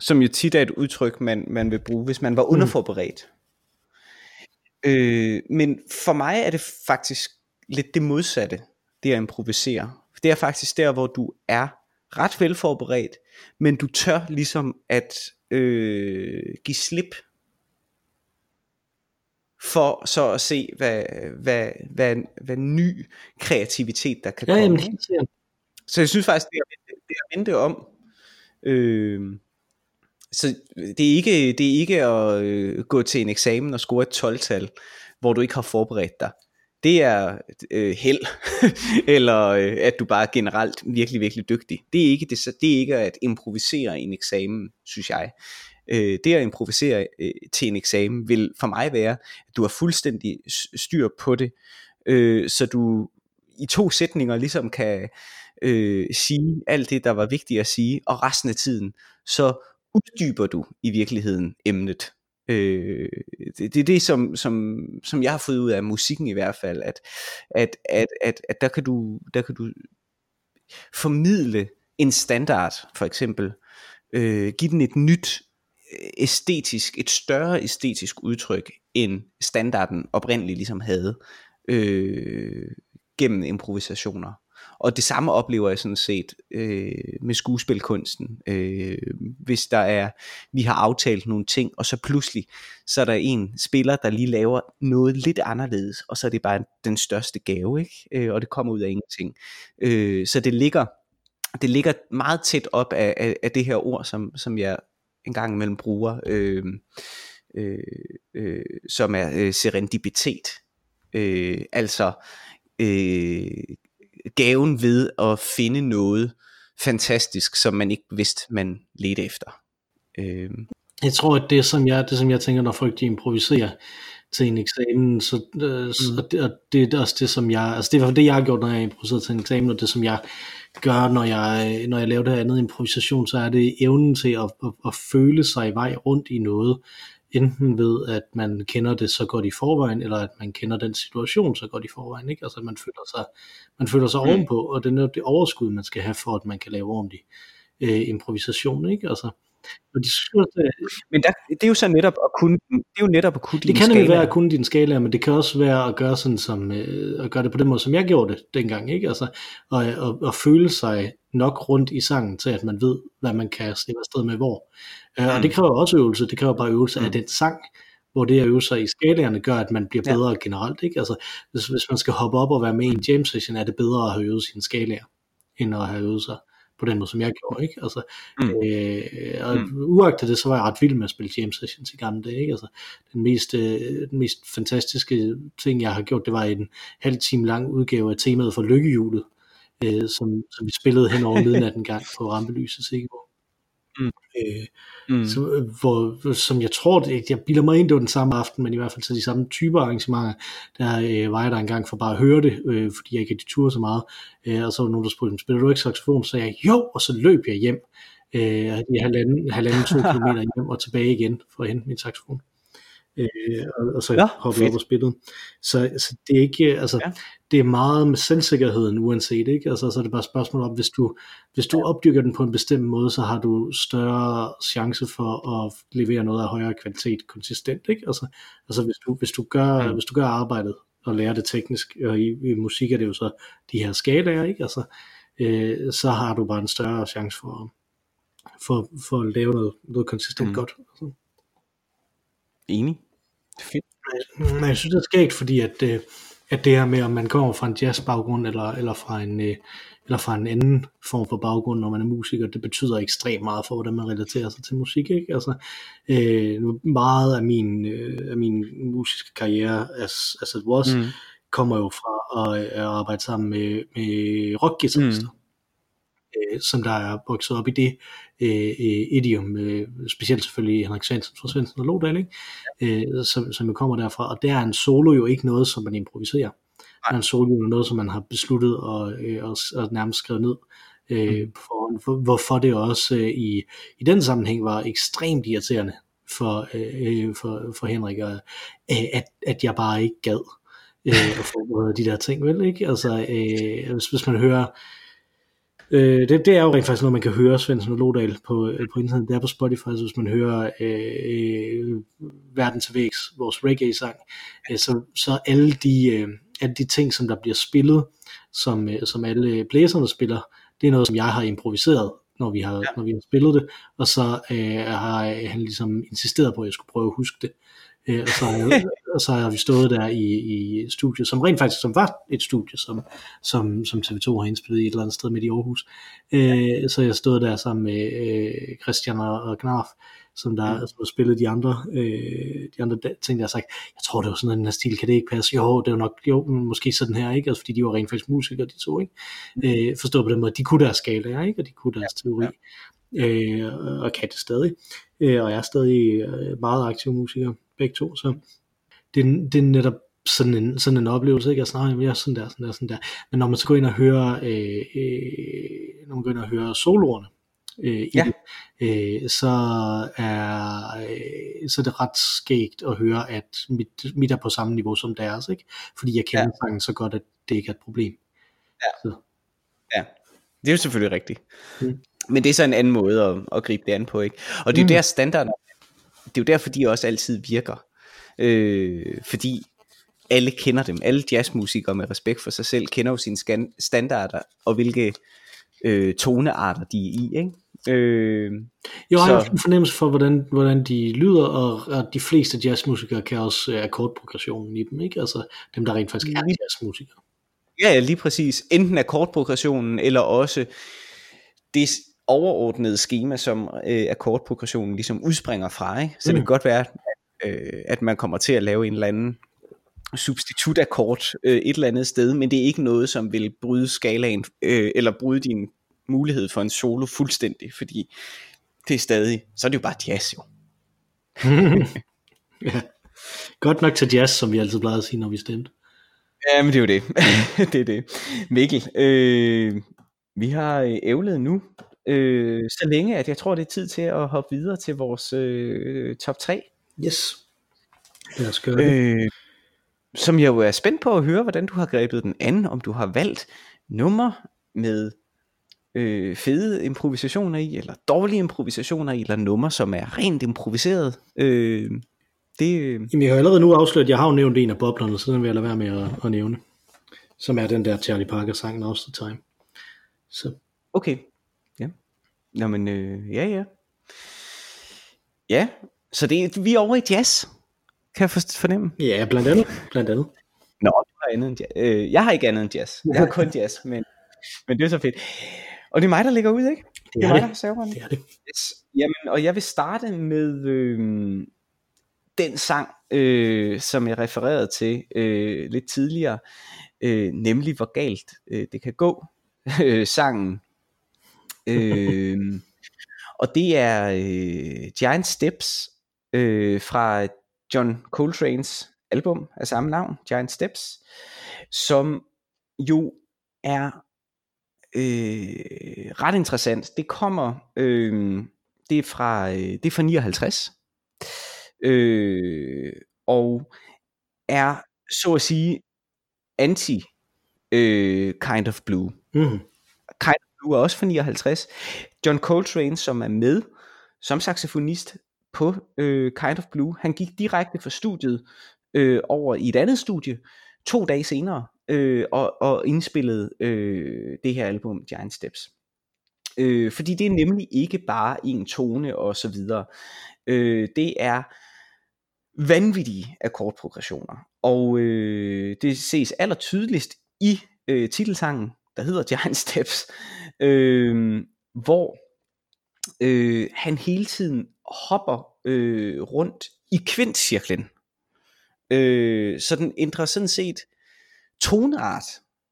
Som jo tit er et udtryk, man, man vil bruge, hvis man var mm. underforberedt. Mm. Øh, men for mig er det faktisk lidt det modsatte, det at improvisere. Det er faktisk der, hvor du er ret velforberedt, men du tør ligesom at øh, give slip for så at se, hvad, hvad, hvad, hvad ny kreativitet der kan ja, komme. Jamen, så jeg synes faktisk, det er, det er vente om. Øh, så det er ikke, det er ikke at øh, gå til en eksamen og score et 12-tal, hvor du ikke har forberedt dig. Det er øh, held, eller øh, at du bare er generelt virkelig, virkelig dygtig. Det er ikke, det, det er ikke at improvisere en eksamen, synes jeg. Øh, det at improvisere øh, til en eksamen vil for mig være, at du har fuldstændig styr på det, øh, så du i to sætninger ligesom kan øh, sige alt det, der var vigtigt at sige, og resten af tiden, så uddyber du i virkeligheden emnet. Øh, det, det er det, som, som, som jeg har fået ud af musikken i hvert fald, at, at, at, at, at der, kan du, der kan du formidle en standard, for eksempel, øh, give den et nyt æstetisk, et større æstetisk udtryk, end standarden oprindeligt ligesom havde, øh, gennem improvisationer. Og det samme oplever jeg sådan set øh, med skuespilkunsten. Øh, hvis der er, vi har aftalt nogle ting, og så pludselig, så er der en spiller, der lige laver noget lidt anderledes, og så er det bare den største gave, ikke? Øh, og det kommer ud af ingenting. Øh, så det ligger, det ligger meget tæt op af, af, af det her ord, som, som jeg en gang imellem bruger, øh, øh, øh, som er øh, serendipitet. Øh, altså øh, gaven ved at finde noget fantastisk, som man ikke vidste, man ledte efter. Øh. Jeg tror, at det som jeg, det som jeg tænker, når folk de improviserer til en eksamen, så, øh, mm. og, det, og det er også det, som jeg, altså det var det, jeg har gjort, når jeg improviserer til en eksamen, og det som jeg gør, når jeg, når jeg laver det andet improvisation, så er det evnen til at, at, at føle sig i vej rundt i noget, enten ved, at man kender det så godt i forvejen, eller at man kender den situation så godt i forvejen, ikke? Altså, man føler sig, man føler sig mm. ovenpå, og det er det overskud, man skal have, for at man kan lave ordentlig øh, improvisation, ikke? Altså, og de at, men der, det er jo så netop at kunne, det er jo netop at kunne Det kan nemlig være at kunne din skala, men det kan også være at gøre sådan som, øh, at gøre det på den måde, som jeg gjorde det dengang, ikke? Altså, og, og, og føle sig nok rundt i sangen, til at man ved, hvad man kan slippe afsted med hvor. Øh, mm. Og det kræver også øvelse, det kræver bare øvelse mm. af den sang, hvor det at øve sig i skalaerne gør, at man bliver bedre ja. generelt, ikke? Altså, hvis, hvis man skal hoppe op og være med i en jam session, er det bedre at have øvet sine skalaer, end at have øvet sig på den måde, som jeg gjorde, ikke? Altså, mm. øh, og mm. uagtet det, så var jeg ret vild med at spille jam sessions i gamle dage, ikke? Altså, den mest, øh, den mest fantastiske ting, jeg har gjort, det var en halv time lang udgave af temaet for lykkehjulet, øh, som, som vi spillede hen over midnatten gang på Rampelyset Sikkerborg. Mm. Øh, mm. Så, hvor, som jeg tror, det, jeg bilder mig ind, det var den samme aften, men i hvert fald til de samme typer arrangementer, der øh, var jeg der engang for bare at høre det, øh, fordi jeg ikke havde de ture så meget, øh, og så var der nogen, der spurgte, spiller du ikke saxofon? Så sagde jeg, jo, og så løb jeg hjem, øh, i halvanden, halvanden to kilometer hjem og tilbage igen for at hente min saxofon øh, og, og så ja, hoppe op og spillet. Så, så det er ikke, altså, ja. det er meget med selvsikkerheden uanset, ikke? Altså, så er det bare et spørgsmål om, hvis du, hvis du opdyrker den på en bestemt måde, så har du større chance for at levere noget af højere kvalitet konsistent, ikke? Altså, altså hvis, du, hvis, du gør, mm. hvis du gør arbejdet at lære det teknisk, og i, i musik er det jo så de her skalaer, ikke? Altså, øh, så har du bare en større chance for, for, for at lave noget, noget konsistent mm. godt. Altså. Enig. Fedt. Men jeg synes, det er skægt, fordi at, øh, at det her med, om man kommer fra en jazzbaggrund, eller, eller fra en, øh, eller fra en anden form for baggrund, når man er musiker, det betyder ekstremt meget for, hvordan man relaterer sig til musik. Ikke? Altså, øh, meget af min, øh, af min musiske karriere, as, as it was, mm. kommer jo fra at, at arbejde sammen med, med rockguitarister. Mm øh, som der er vokset op i det øh, øh, idiom, øh, specielt selvfølgelig Henrik Svendsen fra Svendsen og Lodal, ikke? Øh, som, som jo kommer derfra, og der er en solo jo ikke noget, som man improviserer. Der er en solo jo noget, som man har besluttet og, øh, og, og nærmest skrevet ned. Øh, mm. for, hvorfor det også øh, i, i den sammenhæng var ekstremt irriterende for, øh, for, for Henrik, og, øh, at, at jeg bare ikke gad øh, at få de der ting, vel ikke? Altså, øh, hvis, hvis man hører Øh, det, det er jo rent faktisk noget, man kan høre Svendsen og Lodal på, øh, på internet. Det er på Spotify, så hvis man hører øh, øh, Verden til Vægs, vores reggae-sang, øh, så, så alle de, øh, alle de ting, som der bliver spillet, som, øh, som alle blæserne spiller, det er noget, som jeg har improviseret, når vi har, ja. når vi har spillet det, og så øh, har han ligesom insisteret på, at jeg skulle prøve at huske det. Øh, og, så har, og så har vi stået der i, i studiet, som rent faktisk som var et studie, som, som, som TV2 har indspillet i et eller andet sted midt i Aarhus. Øh, så jeg stod der sammen med øh, Christian og, Knarf, som der mm. som har spillet de andre, øh, de andre ting, der har sagt, jeg tror det var sådan en her stil, kan det ikke passe? Jo, det var nok, jo, måske sådan her, ikke? Altså, fordi de var rent faktisk musikere, de to, ikke? Mm. Øh, forstået på den måde, de kunne deres skala, ikke? Og de kunne deres teori. Ja øh, og kan det stadig, øh, og jeg er stadig øh, meget aktiv musiker, begge to, så det, det er netop sådan en, sådan en oplevelse, ikke? Jeg snakker, jeg er sådan der, sådan der, sådan der. Men når man så går ind og hører, øh, øh, når man går ind og hører soloerne, øh, i ja. det, øh, så, er, øh, så er det ret skægt at høre, at mit, mit er på samme niveau som deres, ikke? fordi jeg kender ja. sangen så godt, at det ikke er et problem. Ja. Så. ja, det er jo selvfølgelig rigtigt. Mm. Men det er så en anden måde at, at gribe det an på, ikke? Og det er mm. der standarden, det er jo derfor, de også altid virker. Øh, fordi alle kender dem. Alle jazzmusikere med respekt for sig selv kender jo sine standarder, og hvilke øh, tonearter de er i, ikke? Øh, jo, jeg har en fornemmelse for, hvordan, hvordan de lyder, og at de fleste jazzmusikere kan også uh, akkordprogressionen i dem, ikke? Altså dem, der rent faktisk er jazzmusikere. Ja, lige præcis. Enten akkordprogressionen, eller også det, overordnede schema, som øh, akkordprogressionen ligesom udspringer fra. Ikke? Så mm. det kan godt være, at, øh, at man kommer til at lave en eller anden substitutakkord øh, et eller andet sted, men det er ikke noget, som vil bryde skalaen, øh, eller bryde din mulighed for en solo fuldstændig, fordi det er stadig, så er det jo bare jazz jo. ja. Godt nok til jazz, som vi altid plejede at sige, når vi stemte. Ja, men det er jo det. det er det. Mikkel, øh, vi har øh, ævlet nu øh, så længe, at jeg tror, det er tid til at hoppe videre til vores øh, top 3. Yes. Lad os gøre det. Øh, som jeg jo er spændt på at høre, hvordan du har grebet den anden, om du har valgt nummer med øh, fede improvisationer i, eller dårlige improvisationer i, eller nummer, som er rent improviseret. Øh, det, øh... Jamen, jeg har allerede nu afsløret, at jeg har jo nævnt en af boblerne, så den vil jeg lade være med at, at nævne. Som er den der Charlie Parker sang, Now's the Time. Så. Okay, Nå, men øh, ja, ja. Ja, så det, vi er over i jazz, kan jeg fornemme. Ja, blandt andet. Blandt andet. Nå, du har andet end jazz. Øh, jeg har ikke andet end jazz. Jeg har kun jazz, men, men det er så fedt. Og det er mig, der ligger ud, ikke? Det er, det er mig, det. der Det er det. Yes. Jamen, og jeg vil starte med øh, den sang, øh, som jeg refererede til øh, lidt tidligere, øh, nemlig Hvor galt øh, det kan gå. Øh, sangen øh, og det er øh, Giant Steps øh, fra John Coltrane's album af samme navn, Giant Steps, som jo er øh, ret interessant. Det kommer, øh, det er fra, øh, det er fra 59, øh, og er så at sige anti øh, kind of blue. Mm du Blue er også fra 59. John Coltrane, som er med som saxofonist på øh, Kind of Blue, han gik direkte fra studiet øh, over i et andet studie, to dage senere øh, og, og indspillede øh, det her album Giant Steps. Øh, fordi det er nemlig ikke bare en tone og så videre. Øh, det er vanvittige akkordprogressioner. Og øh, det ses aller tydeligst i øh, titelsangen, der hedder Giant Steps, øh, hvor øh, han hele tiden hopper øh, rundt i kvintcirklen. Øh, så den ændrer sådan set toneart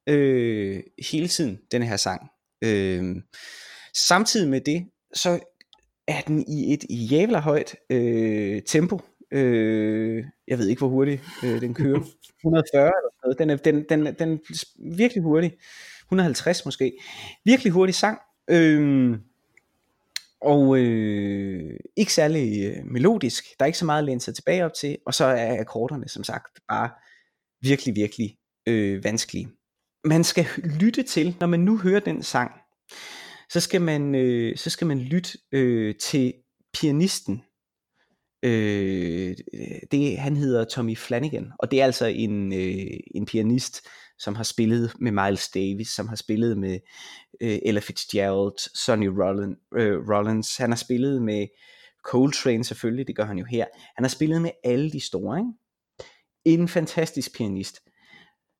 øh, hele tiden, den her sang. Øh, samtidig med det, så er den i et jævla højt øh, tempo. Øh, jeg ved ikke, hvor hurtigt øh, den kører. 140 eller noget. Den er, den, den, den er virkelig hurtig. 150 måske. Virkelig hurtig sang. Øh, og øh, ikke særlig øh, melodisk. Der er ikke så meget at læne sig tilbage op til. Og så er akkorderne som sagt bare virkelig, virkelig øh, vanskelige. Man skal lytte til, når man nu hører den sang, så skal man, øh, så skal man lytte øh, til pianisten. Øh, det, han hedder Tommy Flanagan, og det er altså en, øh, en pianist, som har spillet med Miles Davis, som har spillet med øh, Ella Fitzgerald, Sonny Rollins, øh, Rollins, han har spillet med Coltrane selvfølgelig, det gør han jo her. Han har spillet med alle de store, ikke? En fantastisk pianist,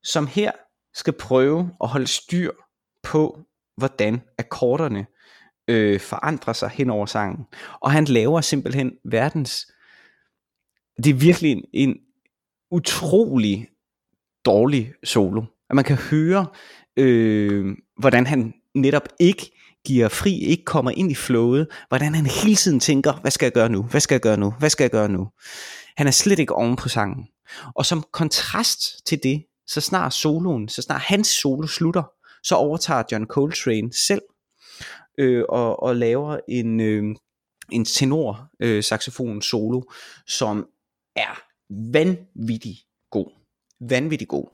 som her skal prøve at holde styr på, hvordan akkorderne øh, forandrer sig hen over sangen. Og han laver simpelthen verdens, det er virkelig en, en utrolig dårlig solo. At man kan høre, øh, hvordan han netop ikke giver fri, ikke kommer ind i flowet, hvordan han hele tiden tænker, hvad skal jeg gøre nu, hvad skal jeg gøre nu, hvad skal jeg gøre nu. Han er slet ikke oven på sangen. Og som kontrast til det, så snart soloen, så snart hans solo slutter, så overtager John Coltrane selv øh, og, og laver en, øh, en tenor øh, saxofon solo, som er vanvittig god. Vanvittig god.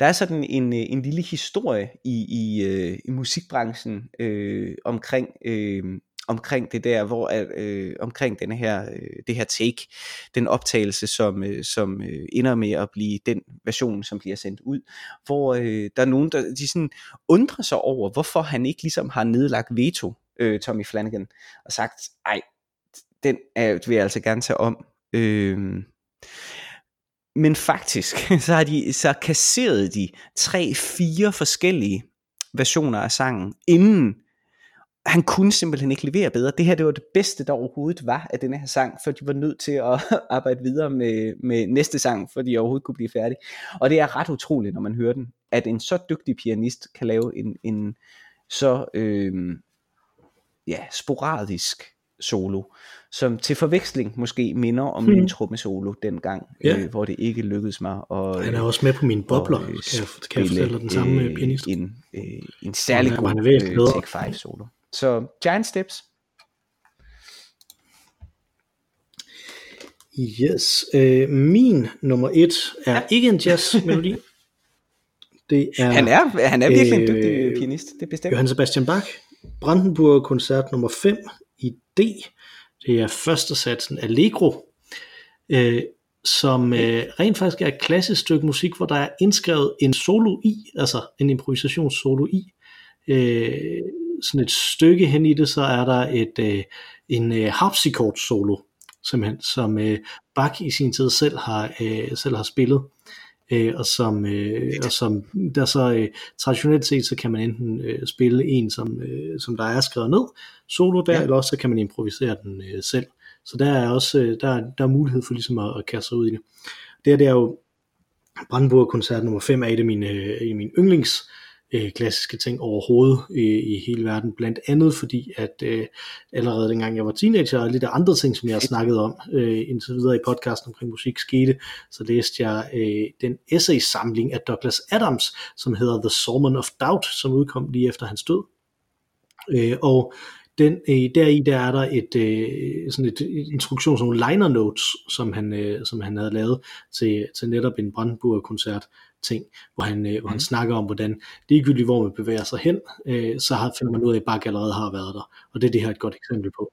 Der er sådan en, øh, en lille historie i, i, øh, i musikbranchen øh, omkring øh, omkring det der, hvor øh, omkring denne her, øh, det her take, den optagelse, som, øh, som øh, ender med at blive den version, som bliver sendt ud, hvor øh, der er nogen, der de sådan undrer sig over, hvorfor han ikke ligesom har nedlagt veto, øh, Tommy Flanagan, og sagt, ej, den er, vil jeg altså gerne tage om. Øh, men faktisk, så har de så kasseret de tre, fire forskellige versioner af sangen, inden han kunne simpelthen ikke levere bedre. Det her det var det bedste, der overhovedet var af denne her sang, for de var nødt til at arbejde videre med, med næste sang, for de overhovedet kunne blive færdige. Og det er ret utroligt, når man hører den, at en så dygtig pianist kan lave en, en så øh, ja, sporadisk solo, som til forveksling måske minder om hmm. min trommesolo dengang, ja. øh, hvor det ikke lykkedes mig. Og, han er også med på mine bobler, og, øh, kan, jeg, kan jeg fortælle den samme øh, pianist. En, øh, en særlig ja, god øh, Take 5 solo. Så Giant Steps. Yes. Øh, min nummer et er ja. ikke en jazzmelodi. Det er, han er, han er virkelig øh, en dygtig pianist, det bestemt. Johann Sebastian Bach, Brandenburg koncert nummer 5 i D. Det er første satsen Allegro, øh, som øh, rent faktisk er et klassisk stykke musik, hvor der er indskrevet en solo i, altså en improvisationssolo i. Øh, sådan et stykke hen i det, så er der et øh, en øh, harpsichord solo, simpelthen, som øh, Bach i sin tid selv har, øh, selv har spillet øh, og som, øh, og som der så øh, traditionelt set, så kan man enten øh, spille en, som, øh, som der er skrevet ned, solo der, ja. eller også så kan man improvisere den øh, selv. Så der er også øh, der, der er mulighed for ligesom at, at kaste sig ud i det. Det, her, det er jo Brandenburg koncert nummer 5 er et af mine, øh, mine yndlings øh, klassiske ting overhovedet i, i hele verden, blandt andet fordi, at øh, allerede dengang jeg var teenager, og lidt af andre ting, som jeg har snakket om øh, indtil videre i podcasten omkring musik skete, så læste jeg øh, den essay-samling af Douglas Adams, som hedder The Sermon of Doubt, som udkom lige efter hans død. Øh, og den, øh, deri der er der et, øh, sådan et, et instruktion, sådan nogle liner notes, som han, øh, som han havde lavet til, til netop en Brandenburg koncert ting, hvor han, øh, hvor han mm. snakker om, hvordan ligegyldigt hvor man bevæger sig hen, øh, så har, finder man ud af, at Bach allerede har været der, og det er det her et godt eksempel på.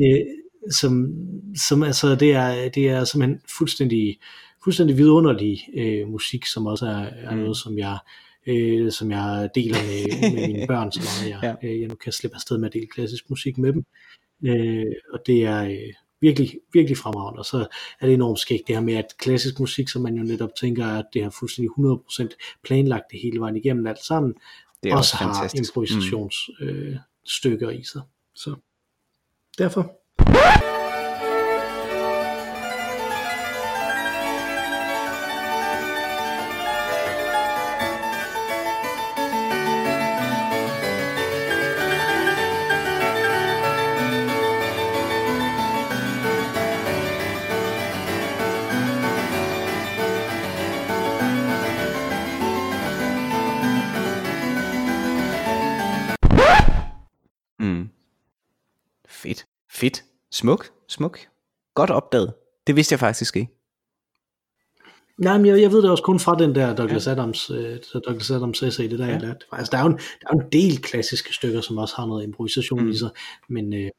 Øh, som, som altså, det er, det er simpelthen fuldstændig, fuldstændig vidunderlig øh, musik, som også er, er noget, som jeg øh, som jeg deler med, med mine børn, så meget jeg, ja. øh, jeg nu kan slippe afsted med at dele klassisk musik med dem. Øh, og det er øh, virkelig, virkelig fremragende, og så er det enormt skægt det her med, at klassisk musik, som man jo netop tænker, at det har fuldstændig 100% planlagt det hele vejen igennem alt sammen, det er også, også har improvisationsstykker mm. øh, i sig. Så derfor. Smuk. Smuk. Godt opdaget. Det vidste jeg faktisk ikke. Nej, men jeg, jeg ved det også kun fra den der Douglas ja. Adams, uh, Douglas Adams essay, det der ja. jeg lærte. Altså, der, er jo en, der er jo en del klassiske stykker, som også har noget improvisation mm. i sig, men, uh,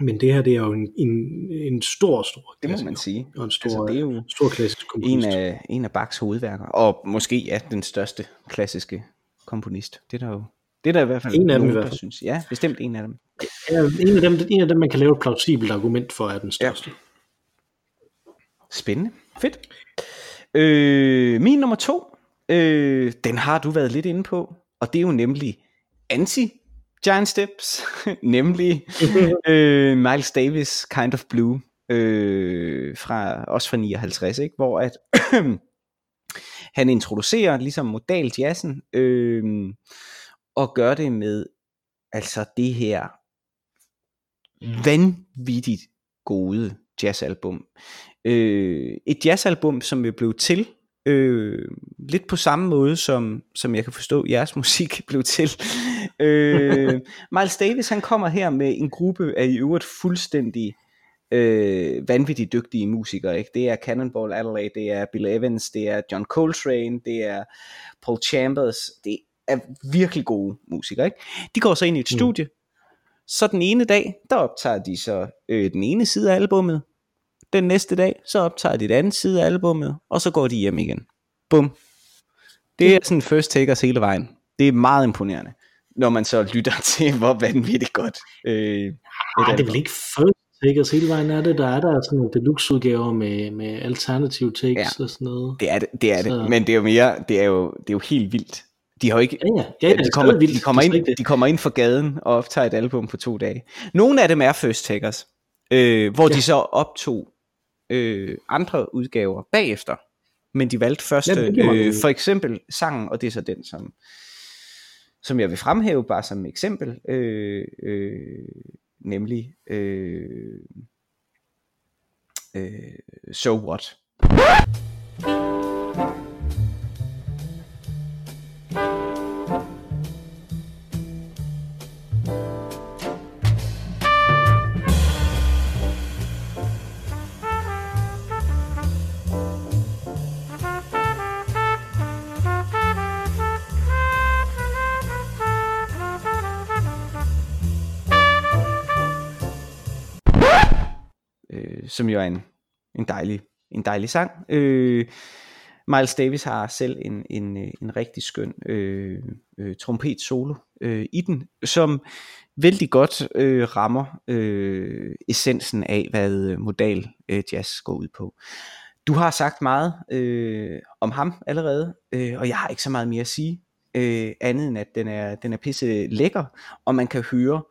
men det her, det er jo en, en, en stor, stor Det må man sige. Og en stor, altså, det er jo stor klassisk komponist. En af, en af Bachs hovedværker, og måske er den største klassiske komponist. Det er der jo det er der i hvert fald en af dem, nogen, der synes. Ja, bestemt en af dem. Ja, en af dem, en af dem man kan lave et plausibelt argument for, er den største. Ja. Spændende. Fedt. Øh, min nummer to, øh, den har du været lidt inde på, og det er jo nemlig anti Giant Steps, nemlig øh, Miles Davis Kind of Blue, øh, fra, også fra 59, ikke? hvor at han introducerer ligesom modal jazzen, øh, og gør det med altså det her vanvittigt gode jazzalbum. Øh, et jazzalbum, som jo blev til øh, lidt på samme måde, som, som jeg kan forstå, jeres musik blev til. øh, Miles Davis, han kommer her med en gruppe af i øvrigt fuldstændig øh, vanvittigt dygtige musikere. Ikke? Det er Cannonball Adelaide, det er Bill Evans, det er John Coltrane, det er Paul Chambers, det er virkelig gode musikere. Ikke? De går så ind i et mm. studie, så den ene dag, der optager de så øh, den ene side af albummet, den næste dag, så optager de den anden side af albummet, og så går de hjem igen. Bum. Det er sådan first takers hele vejen. Det er meget imponerende, når man så lytter til, hvor vanvittigt godt. Øh, Ej, det er vel ikke first takers hele vejen, er det? Der er der sådan nogle deluxe udgaver med, med alternative takes ja, og sådan noget. Det er det, det er så. det. Men det er jo mere, det er jo, det er jo helt vildt. De har jo ikke, ja, ja, ja, de, kommer, de, kommer ind, de kommer ind for gaden og optager et album på to dage. Nogle af dem er first takers, øh, hvor ja. de så optog øh, andre udgaver bagefter. Men de valgte først ja, øh, for eksempel sangen, og det er så den, som, som jeg vil fremhæve bare som eksempel, øh, øh, nemlig øh, øh, So What. Øh, som jo er en, en, dejlig, en dejlig sang. Øh, Miles Davis har selv en, en, en rigtig skøn øh, øh, trompet solo øh, i den, som vældig godt øh, rammer øh, essensen af, hvad øh, modal øh, jazz går ud på. Du har sagt meget øh, om ham allerede, øh, og jeg har ikke så meget mere at sige, øh, andet end at den er, den er pisse lækker, og man kan høre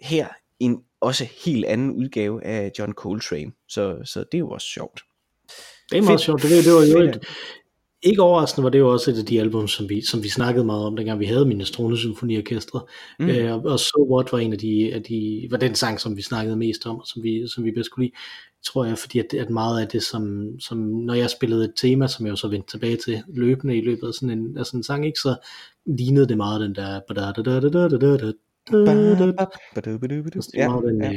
her en også helt anden udgave af John Coltrane. Så, så det er jo også sjovt. Det er meget Fedt. sjovt. Det, det var jo et, ikke overraskende var det jo også et af de album, som vi, som vi snakkede meget om, dengang vi havde Minestrone Symfoniorkestre. Mm. Øh, og, So What var en af de, af de, var den sang, som vi snakkede mest om, og som vi, som vi bedst kunne lide, tror jeg, fordi at, at meget af det, som, som, når jeg spillede et tema, som jeg jo så vendte tilbage til løbende i løbet af sådan en, af sådan en sang, ikke, så lignede det meget den der, ja, den, ja.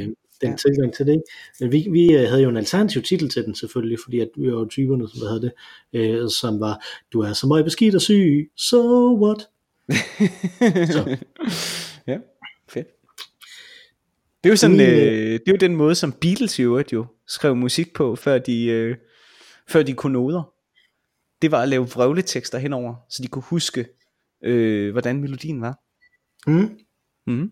den ja. tilgang til det. Ikke? Men vi, vi havde jo en alternativ titel til den selvfølgelig, fordi at vi var jo typerne, som havde det, øh, som var, du er så meget beskidt og syg, so what? så. Ja, fedt. Det er jo sådan, øh, det er jo den måde, som Beatles jo, jo skrev musik på, før de, øh, før de kunne noder. Det var at lave vrøvletekster henover, så de kunne huske, øh, hvordan melodien var. Mm. Mm.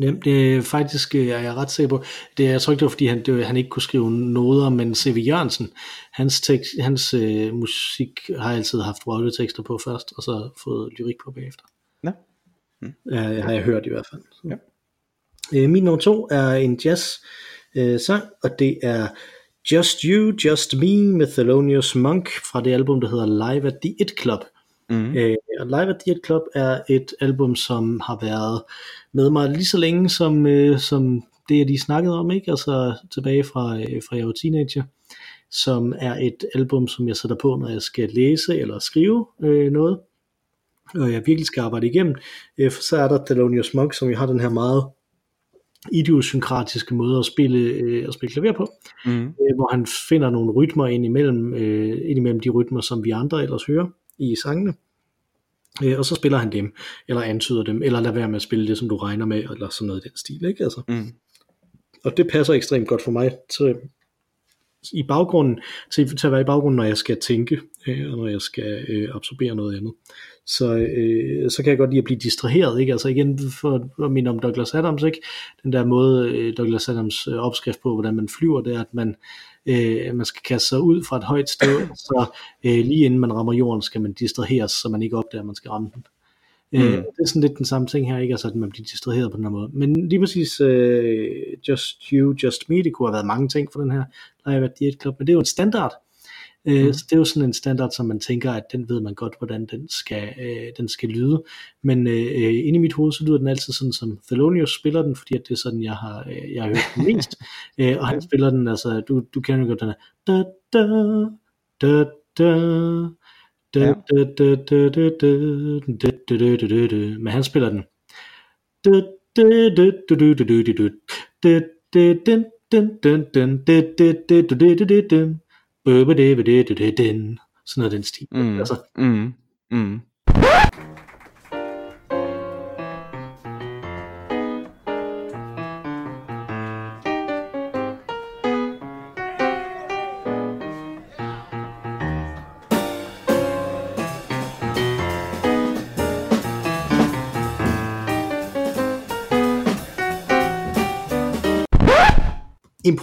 Jamen, det er faktisk, øh, jeg er ret sikker på, det er, jeg tror ikke det var fordi han, det var, han ikke kunne skrive noder, men C.V. Jørgensen, hans, tekst, hans øh, musik har altid haft tekster på først, og så fået lyrik på bagefter. Ja. Mm. Ja, har jeg hørt i hvert fald. Så. Ja. Øh, min nummer to er en jazz øh, sang, og det er Just You, Just Me med Thelonious Monk fra det album, der hedder Live at the It Club. Mm. Øh, og Live at It Club er et album, som har været med mig lige så længe, som, øh, som det, jeg lige snakkede om, ikke? altså tilbage fra, øh, fra jeg var teenager, som er et album, som jeg sætter på, når jeg skal læse eller skrive øh, noget, og jeg virkelig skal arbejde igennem, øh, for så er der Thelonious Monk, som jo har den her meget idiosynkratiske måde at spille, øh, at spille klaver på, mm. øh, hvor han finder nogle rytmer ind imellem, øh, ind imellem de rytmer, som vi andre ellers hører i sangene. Øh, og så spiller han dem, eller antyder dem, eller lader være med at spille det, som du regner med, eller sådan noget i den stil, ikke? Altså. Mm. Og det passer ekstremt godt for mig til, i baggrunden, til, til at være i baggrunden, når jeg skal tænke, øh, og når jeg skal øh, absorbere noget andet. Så, øh, så kan jeg godt lide at blive distraheret, ikke? Altså igen, for at minde om Douglas Adams, ikke? Den der måde, øh, Douglas Adams øh, opskrift på, hvordan man flyver, det er, at man, øh, man skal kaste sig ud fra et højt sted, så øh, lige inden man rammer jorden, skal man distraheres, så man ikke opdager, at man skal ramme den. Mm. Øh, det er sådan lidt den samme ting her, ikke? Altså, at man bliver distraheret på den her måde. Men lige præcis uh, Just You, Just Me, det kunne have været mange ting for den her Live at the Club, men det er jo en standard. Uh, mm. Så det er jo sådan en standard, som man tænker, at den ved man godt, hvordan den skal, uh, den skal lyde. Men uh, inde i mit hoved, så lyder den altid sådan, som Thelonious spiller den, fordi at det er sådan, jeg har, uh, jeg har hørt den mest. uh, og han spiller den, altså, du, du kender jo godt den her, da, da, da, da, men han spiller den. Sådan noget den stil. Mm. Altså. Mm. Mm.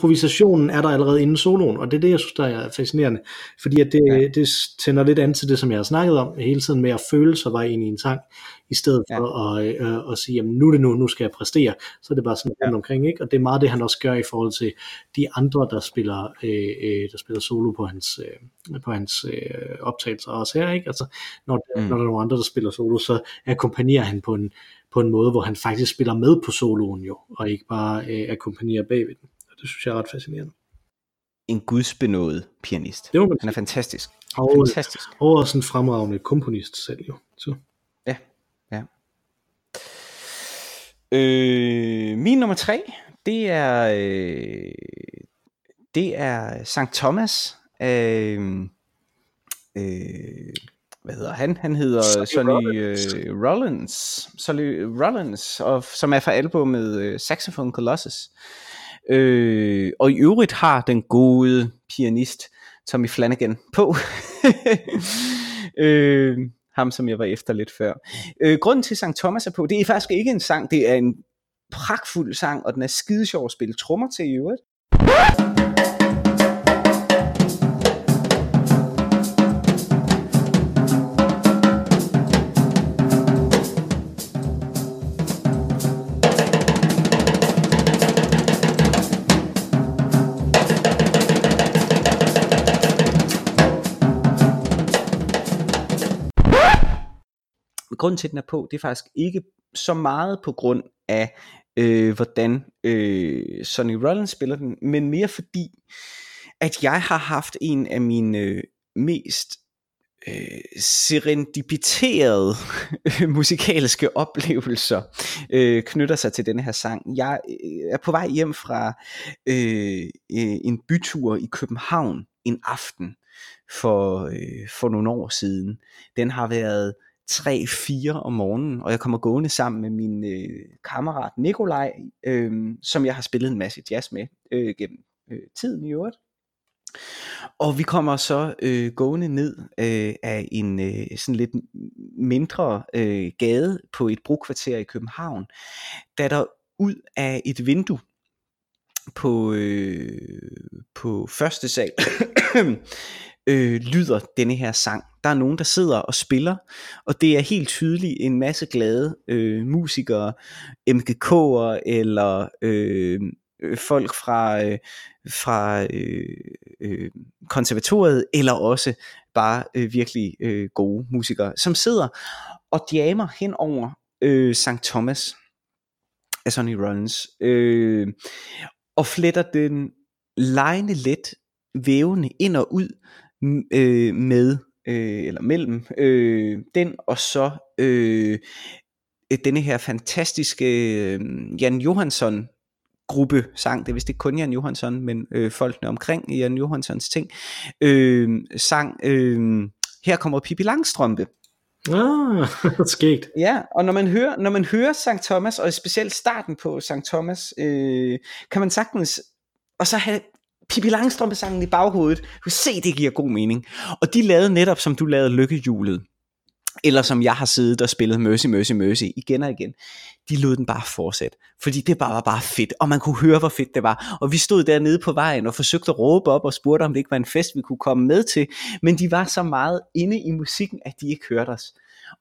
Improvisationen er der allerede inden soloen, og det er det, jeg synes, der er fascinerende, fordi at det, ja. det tænder lidt an til det, som jeg har snakket om hele tiden med at føle sig bare ind i en sang, i stedet for ja. at, øh, at sige, jamen nu er det nu, nu skal jeg præstere, så er det bare sådan ja. omkring, ikke? og det er meget det, han også gør i forhold til de andre, der spiller, øh, øh, der spiller solo på hans, øh, på hans øh, optagelser også her, ikke? altså når, mm. når der er nogle andre, der spiller solo, så akkompagnerer han på en, på en måde, hvor han faktisk spiller med på soloen jo, og ikke bare øh, akkompagnerer bagved den. Det synes jeg er ret fascinerende. En gudsbenået pianist. Det man Han er fantastisk. Og, fantastisk. Og også en fremragende komponist selv jo. Så. Ja, ja. Øh, min nummer tre, det er øh, det er St. Thomas øh, øh, hvad hedder han? Han hedder Sonny, Sonny Rollins. Uh, Rollins, Sonny Rollins, og, som er fra albumet uh, Saxophone Colossus. Øh, Øh, og i øvrigt har den gode pianist Tommy Flanagan på. øh, ham som jeg var efter lidt før. Øh, grunden til St. Thomas er på, det er faktisk ikke en sang, det er en pragtfuld sang, og den er skide sjov at spille trommer til i øvrigt. Grunden til, at den er på, det er faktisk ikke så meget på grund af, øh, hvordan øh, Sonny Rollins spiller den, men mere fordi, at jeg har haft en af mine øh, mest øh, serendipiterede musikalske oplevelser øh, knytter sig til denne her sang. Jeg øh, er på vej hjem fra øh, øh, en bytur i København en aften for, øh, for nogle år siden. Den har været 3-4 om morgenen, og jeg kommer gående sammen med min øh, kammerat Nikolaj, øh, som jeg har spillet en masse jazz med øh, gennem øh, tiden i øvrigt. Og vi kommer så øh, gående ned øh, af en øh, sådan lidt mindre øh, gade på et brokvarter i København, da der ud af et vindue på, øh, på første sal øh, lyder denne her sang. Der er nogen, der sidder og spiller, og det er helt tydeligt en masse glade øh, musikere, MGK'er eller øh, øh, folk fra, øh, fra øh, øh, konservatoriet, eller også bare øh, virkelig øh, gode musikere, som sidder og jammer hen over øh, St. Thomas af Sonny Rollins, øh, og fletter den lejende let vævende ind og ud øh, med øh, eller mellem øh, den og så øh, denne her fantastiske øh, Jan Johansson gruppe sang, det er vist ikke kun Jan Johansson, men øh, folkene omkring Jan Johanssons ting, øh, sang, øh, her kommer Pippi Langstrømpe. Ah, skægt. Ja, og når man hører, når man hører St. Thomas, og specielt starten på St. Thomas, øh, kan man sagtens, og så have Pippi Langstrømpe sangen i baghovedet, du kan se, det giver god mening. Og de lavede netop, som du lavede Lykkehjulet, eller som jeg har siddet og spillet Mercy, Mercy, Mercy igen og igen, de lod den bare fortsætte, fordi det bare var bare fedt, og man kunne høre, hvor fedt det var, og vi stod dernede på vejen og forsøgte at råbe op og spurgte, om det ikke var en fest, vi kunne komme med til, men de var så meget inde i musikken, at de ikke hørte os,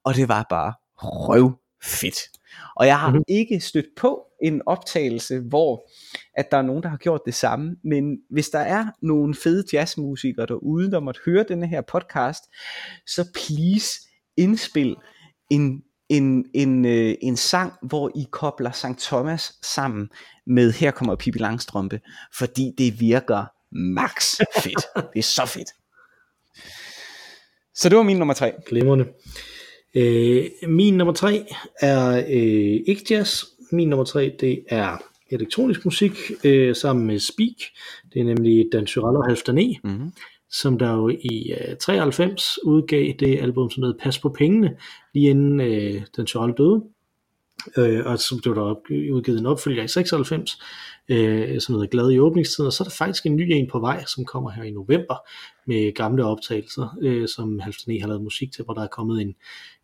og det var bare røv fedt. Og jeg har mm-hmm. ikke stødt på en optagelse, hvor at der er nogen, der har gjort det samme. Men hvis der er nogle fede jazzmusikere derude, der måtte høre denne her podcast, så please indspil en, en, en, øh, en sang, hvor I kobler St. Thomas sammen med Her kommer Pippi Langstrømpe, fordi det virker max fedt. det er så fedt. Så det var min nummer tre. Glimrende. Øh, min nummer tre er øh, ikke jazz. Min nummer tre, det er elektronisk musik øh, sammen med Speak. Det er nemlig Dan Tyrell og Halfdan E. Mm-hmm som der jo i uh, 93 udgav det album, som hedder Pas på pengene, lige inden uh, den Tyrell døde. Uh, og så blev der op, udgivet en opfølger i 96, uh, som hedder Glad i åbningstiden, og så er der faktisk en ny en på vej, som kommer her i november, med gamle optagelser, uh, som Halvdan e har lavet musik til, hvor der er kommet en,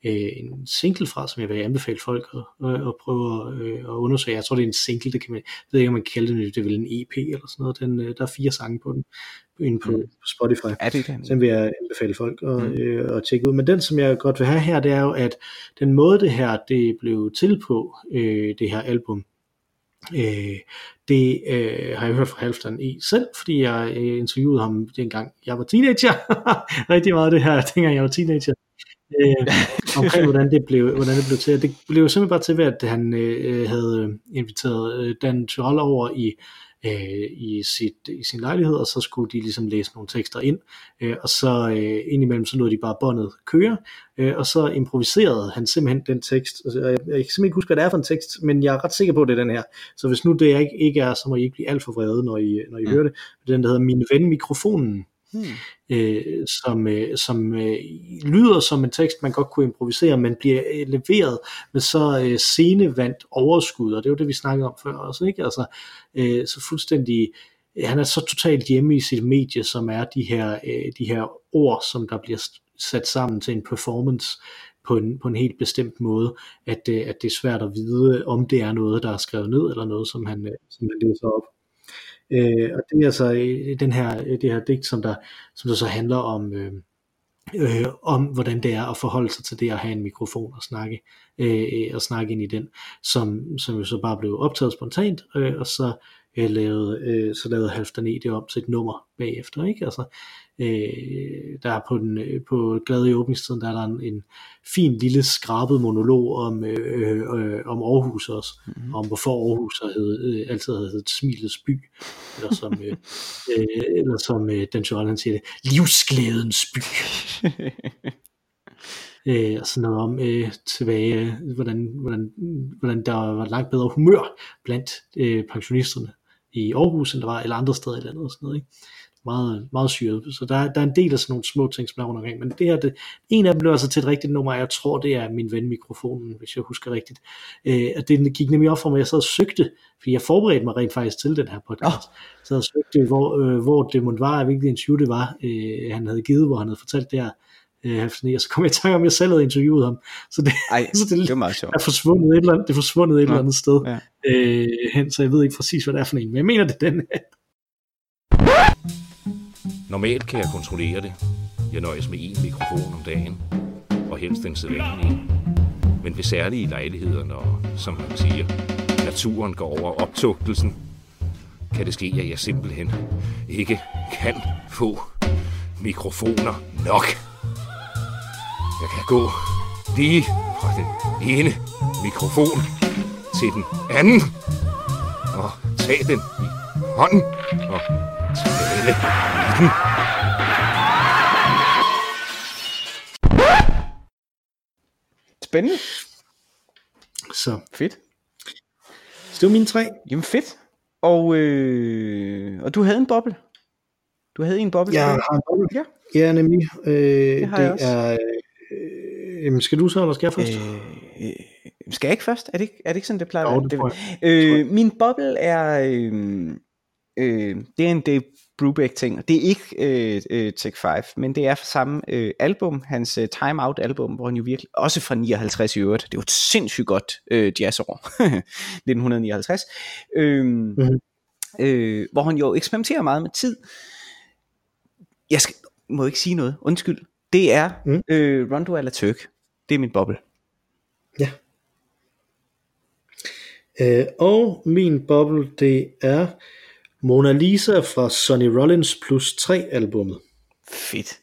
uh, en single fra, som jeg vil anbefale folk at, at, at prøve at, at undersøge. Jeg tror, det er en single, det kan man, jeg ved ikke, om man kan kalde det, det er vel en EP eller sådan noget. Den, uh, der er fire sange på den, inde på, mm. Spotify. Er det den? Den vil jeg anbefale folk at, mm. øh, at tjekke ud. Men den, som jeg godt vil have her, det er jo, at den måde det her, det blev til på, øh, det her album, øh, det øh, har jeg hørt fra Halvdan i selv, fordi jeg øh, interviewede ham dengang jeg var teenager. Rigtig meget det her, dengang jeg var teenager. øh, omkring hvordan det blev hvordan det blev til. Det blev simpelthen bare til ved at han øh, havde inviteret øh, Dan Tyrell over i øh, i, sit, i sin lejlighed, og så skulle de ligesom læse nogle tekster ind, øh, og så øh, indimellem så nåede de bare båndet køre, øh, og så improviserede han simpelthen den tekst. Altså, jeg, jeg kan simpelthen ikke huske, hvad det er for en tekst, men jeg er ret sikker på, at det er den her. Så hvis nu det ikke, ikke er, så må I ikke blive alt for vrede, når I, når I mm. hører det. Den, der hedder Min ven mikrofonen, hmm. øh, som, øh, som øh, lyder som en tekst, man godt kunne improvisere, men bliver øh, leveret med så øh, scenevandt overskud, og det var det, vi snakkede om før også, ikke? Altså, øh, så fuldstændig, øh, han er så totalt hjemme i sit medie, som er de her, øh, de her ord, som der bliver sat sammen til en performance, på en, på en helt bestemt måde, at, øh, at det er svært at vide, om det er noget, der er skrevet ned, eller noget, som han, øh, som han læser op. Øh, og det er altså den her, øh, det her digt, som der, som der så handler om, øh, øh, om hvordan det er at forholde sig til det at have en mikrofon og snakke, øh, øh, og snakke ind i den, som, som jo så bare blev optaget spontant, øh, og så øh, lavede, øh, så lavede Halfdan E det om til et nummer bagefter, ikke? Altså, øh, der er på, den, øh, på Glade i åbningstiden, der er der en, en fin lille skrabet monolog om, øh, øh, om Aarhus også, mm-hmm. om hvorfor Aarhus hed, øh, altid havde heddet Smilets by, eller som, øh, øh, eller som øh, Dan Joel, han siger det, livsglædens by. øh, og sådan noget om øh, tilbage, hvordan, hvordan, hvordan der var langt bedre humør blandt øh, pensionisterne i Aarhus, end der var eller andre steder i landet og sådan noget. Ikke? Meget, meget syret. Så der, der er en del af sådan nogle små ting, som er rundt omkring. Men det her, det, en af dem blev altså til et rigtigt nummer, jeg tror, det er min ven mikrofonen, hvis jeg husker rigtigt. Øh, at det gik nemlig op for mig, jeg sad og søgte, fordi jeg forberedte mig rent faktisk til den her podcast. Oh. Så jeg søgte, hvor, øh, hvor det måtte være, hvilket interview det var, øh, han havde givet, hvor han havde fortalt det her øh, og så kom jeg i tanke om, at jeg selv havde interviewet ham. Så det, Ej, så det, det var meget sjovt. er forsvundet et eller andet, det er forsvundet et ja. eller andet sted ja. øh, hen, så jeg ved ikke præcis, hvad det er for en, men jeg mener, det er den Normalt kan jeg kontrollere det. Jeg nøjes med én mikrofon om dagen, og helst den sædvanlige. Men ved særlige lejligheder, når, som man siger, naturen går over optugtelsen, kan det ske, at jeg simpelthen ikke kan få mikrofoner nok. Jeg kan gå lige fra den ene mikrofon til den anden og tage den i hånden og i den. Spændende. Så Fedt. Så det var mine tre. Jamen fedt. Og, øh, og du havde en boble. Du havde en boble. Jeg har en boble. Ja. Ja, nemlig. Øh, Det har jeg det også. er... Øh, jamen, skal du så, eller skal jeg først? Øh, øh, skal jeg ikke først? Er det ikke, er det ikke sådan, det plejer Jo, at det jeg. Øh, min boble er... Øh, øh, det er en Dave Brubeck ting, og det er ikke øh, øh, Tech 5, men det er fra samme øh, album, hans øh, Time Out album, hvor han jo virkelig, også fra 59 i øvrigt, det er jo et sindssygt godt øh, jazzår, 1959, øh, Mhm. øh, hvor han jo eksperimenterer meget med tid. Jeg skal, må ikke sige noget, undskyld. Det er Mm. øh, Rondo la Turk. Det er min boble. Ja. Øh, og min boble, det er Mona Lisa fra Sonny Rollins plus 3 albummet. Fedt.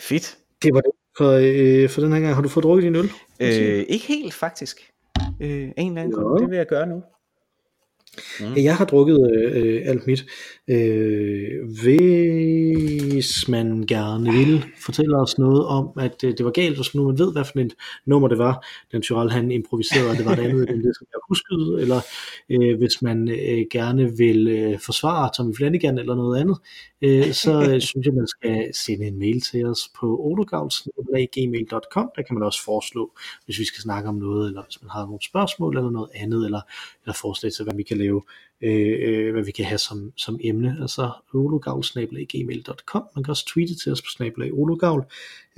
Fedt. Det var det for, øh, for den her gang. Har du fået drukket din øl? Øh, ikke helt faktisk. Øh, en eller anden grund. Det vil jeg gøre nu. Mm. Jeg har drukket øh, alt mit. Øh, hvis man gerne vil fortælle os noget om, at øh, det var galt, hvis nu man ved, hvad for et nummer det var, den Tyrell han improviserede, og det var det andet end det, som jeg huskede, eller øh, hvis man øh, gerne vil øh, forsvare Tommy Flanagan eller noget andet, øh, så øh, synes jeg, man skal sende en mail til os på ologavl.gmail.com. Der kan man også foreslå, hvis vi skal snakke om noget, eller hvis man har nogle spørgsmål eller noget andet, eller, eller forslag til, hvad vi kan lave, øh, øh, hvad vi kan have som, som emne. Altså ologavl.gmail.com. Man kan også tweete til os på snabelag ologavl,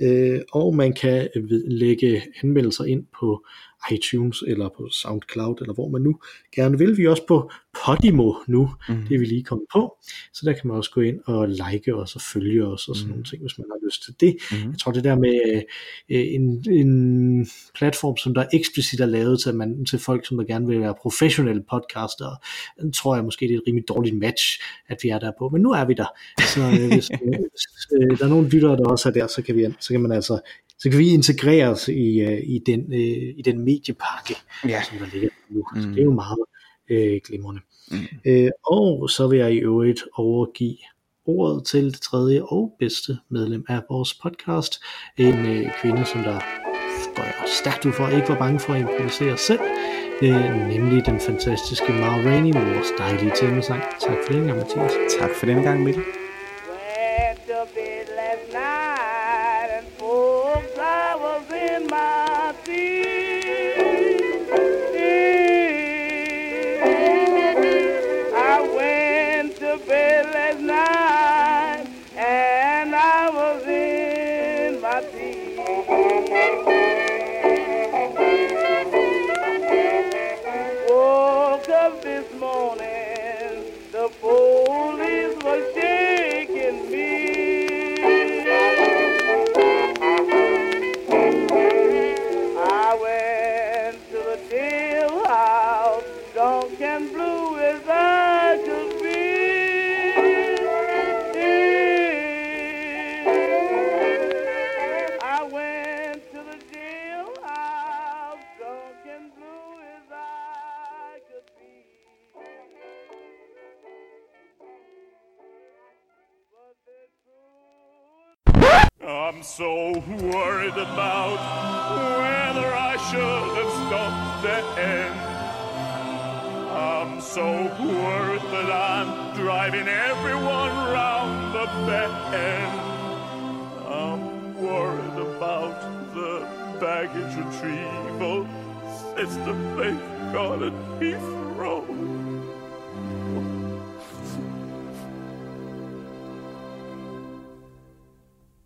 øh, og man kan lægge henvendelser ind på iTunes eller på SoundCloud, eller hvor man nu gerne vil. Vi er også på Podimo nu, Mm. det er vi lige kommet på, så der kan man også gå ind og like os og følge os og sådan Mm. nogle ting, hvis man har lyst til det. Mm. Jeg tror det der med øh, en, en platform, som der eksplicit er lavet til, man, til folk, som der gerne vil være professionelle podcaster, den tror jeg måske, det er et rimelig dårligt match, at vi er der på. Men nu er vi der. Så øh, hvis, øh, hvis øh, der er nogle lyttere, der også er der, så kan, vi, så kan man altså så kan vi integrere os i, øh, i, den, øh, i den mediepakke, Ja. som der ligger nu. Mm. Så det er jo meget øh, glimrende. Mm. Øh, og så vil jeg i øvrigt overgive ordet til det tredje og bedste medlem af vores podcast. En øh, kvinde, som der går stærkt ud for, ikke var bange for at improvisere selv. Øh, nemlig den fantastiske Mar Rainey med vores dejlige temasang. Tak for den gang, Mathias. Tak for den gang, Mikkel. Worried about whether I should have stopped the end. I'm so worried that I'm driving everyone round the bend. I'm worried about the baggage retrieval system they've got at Heathrow.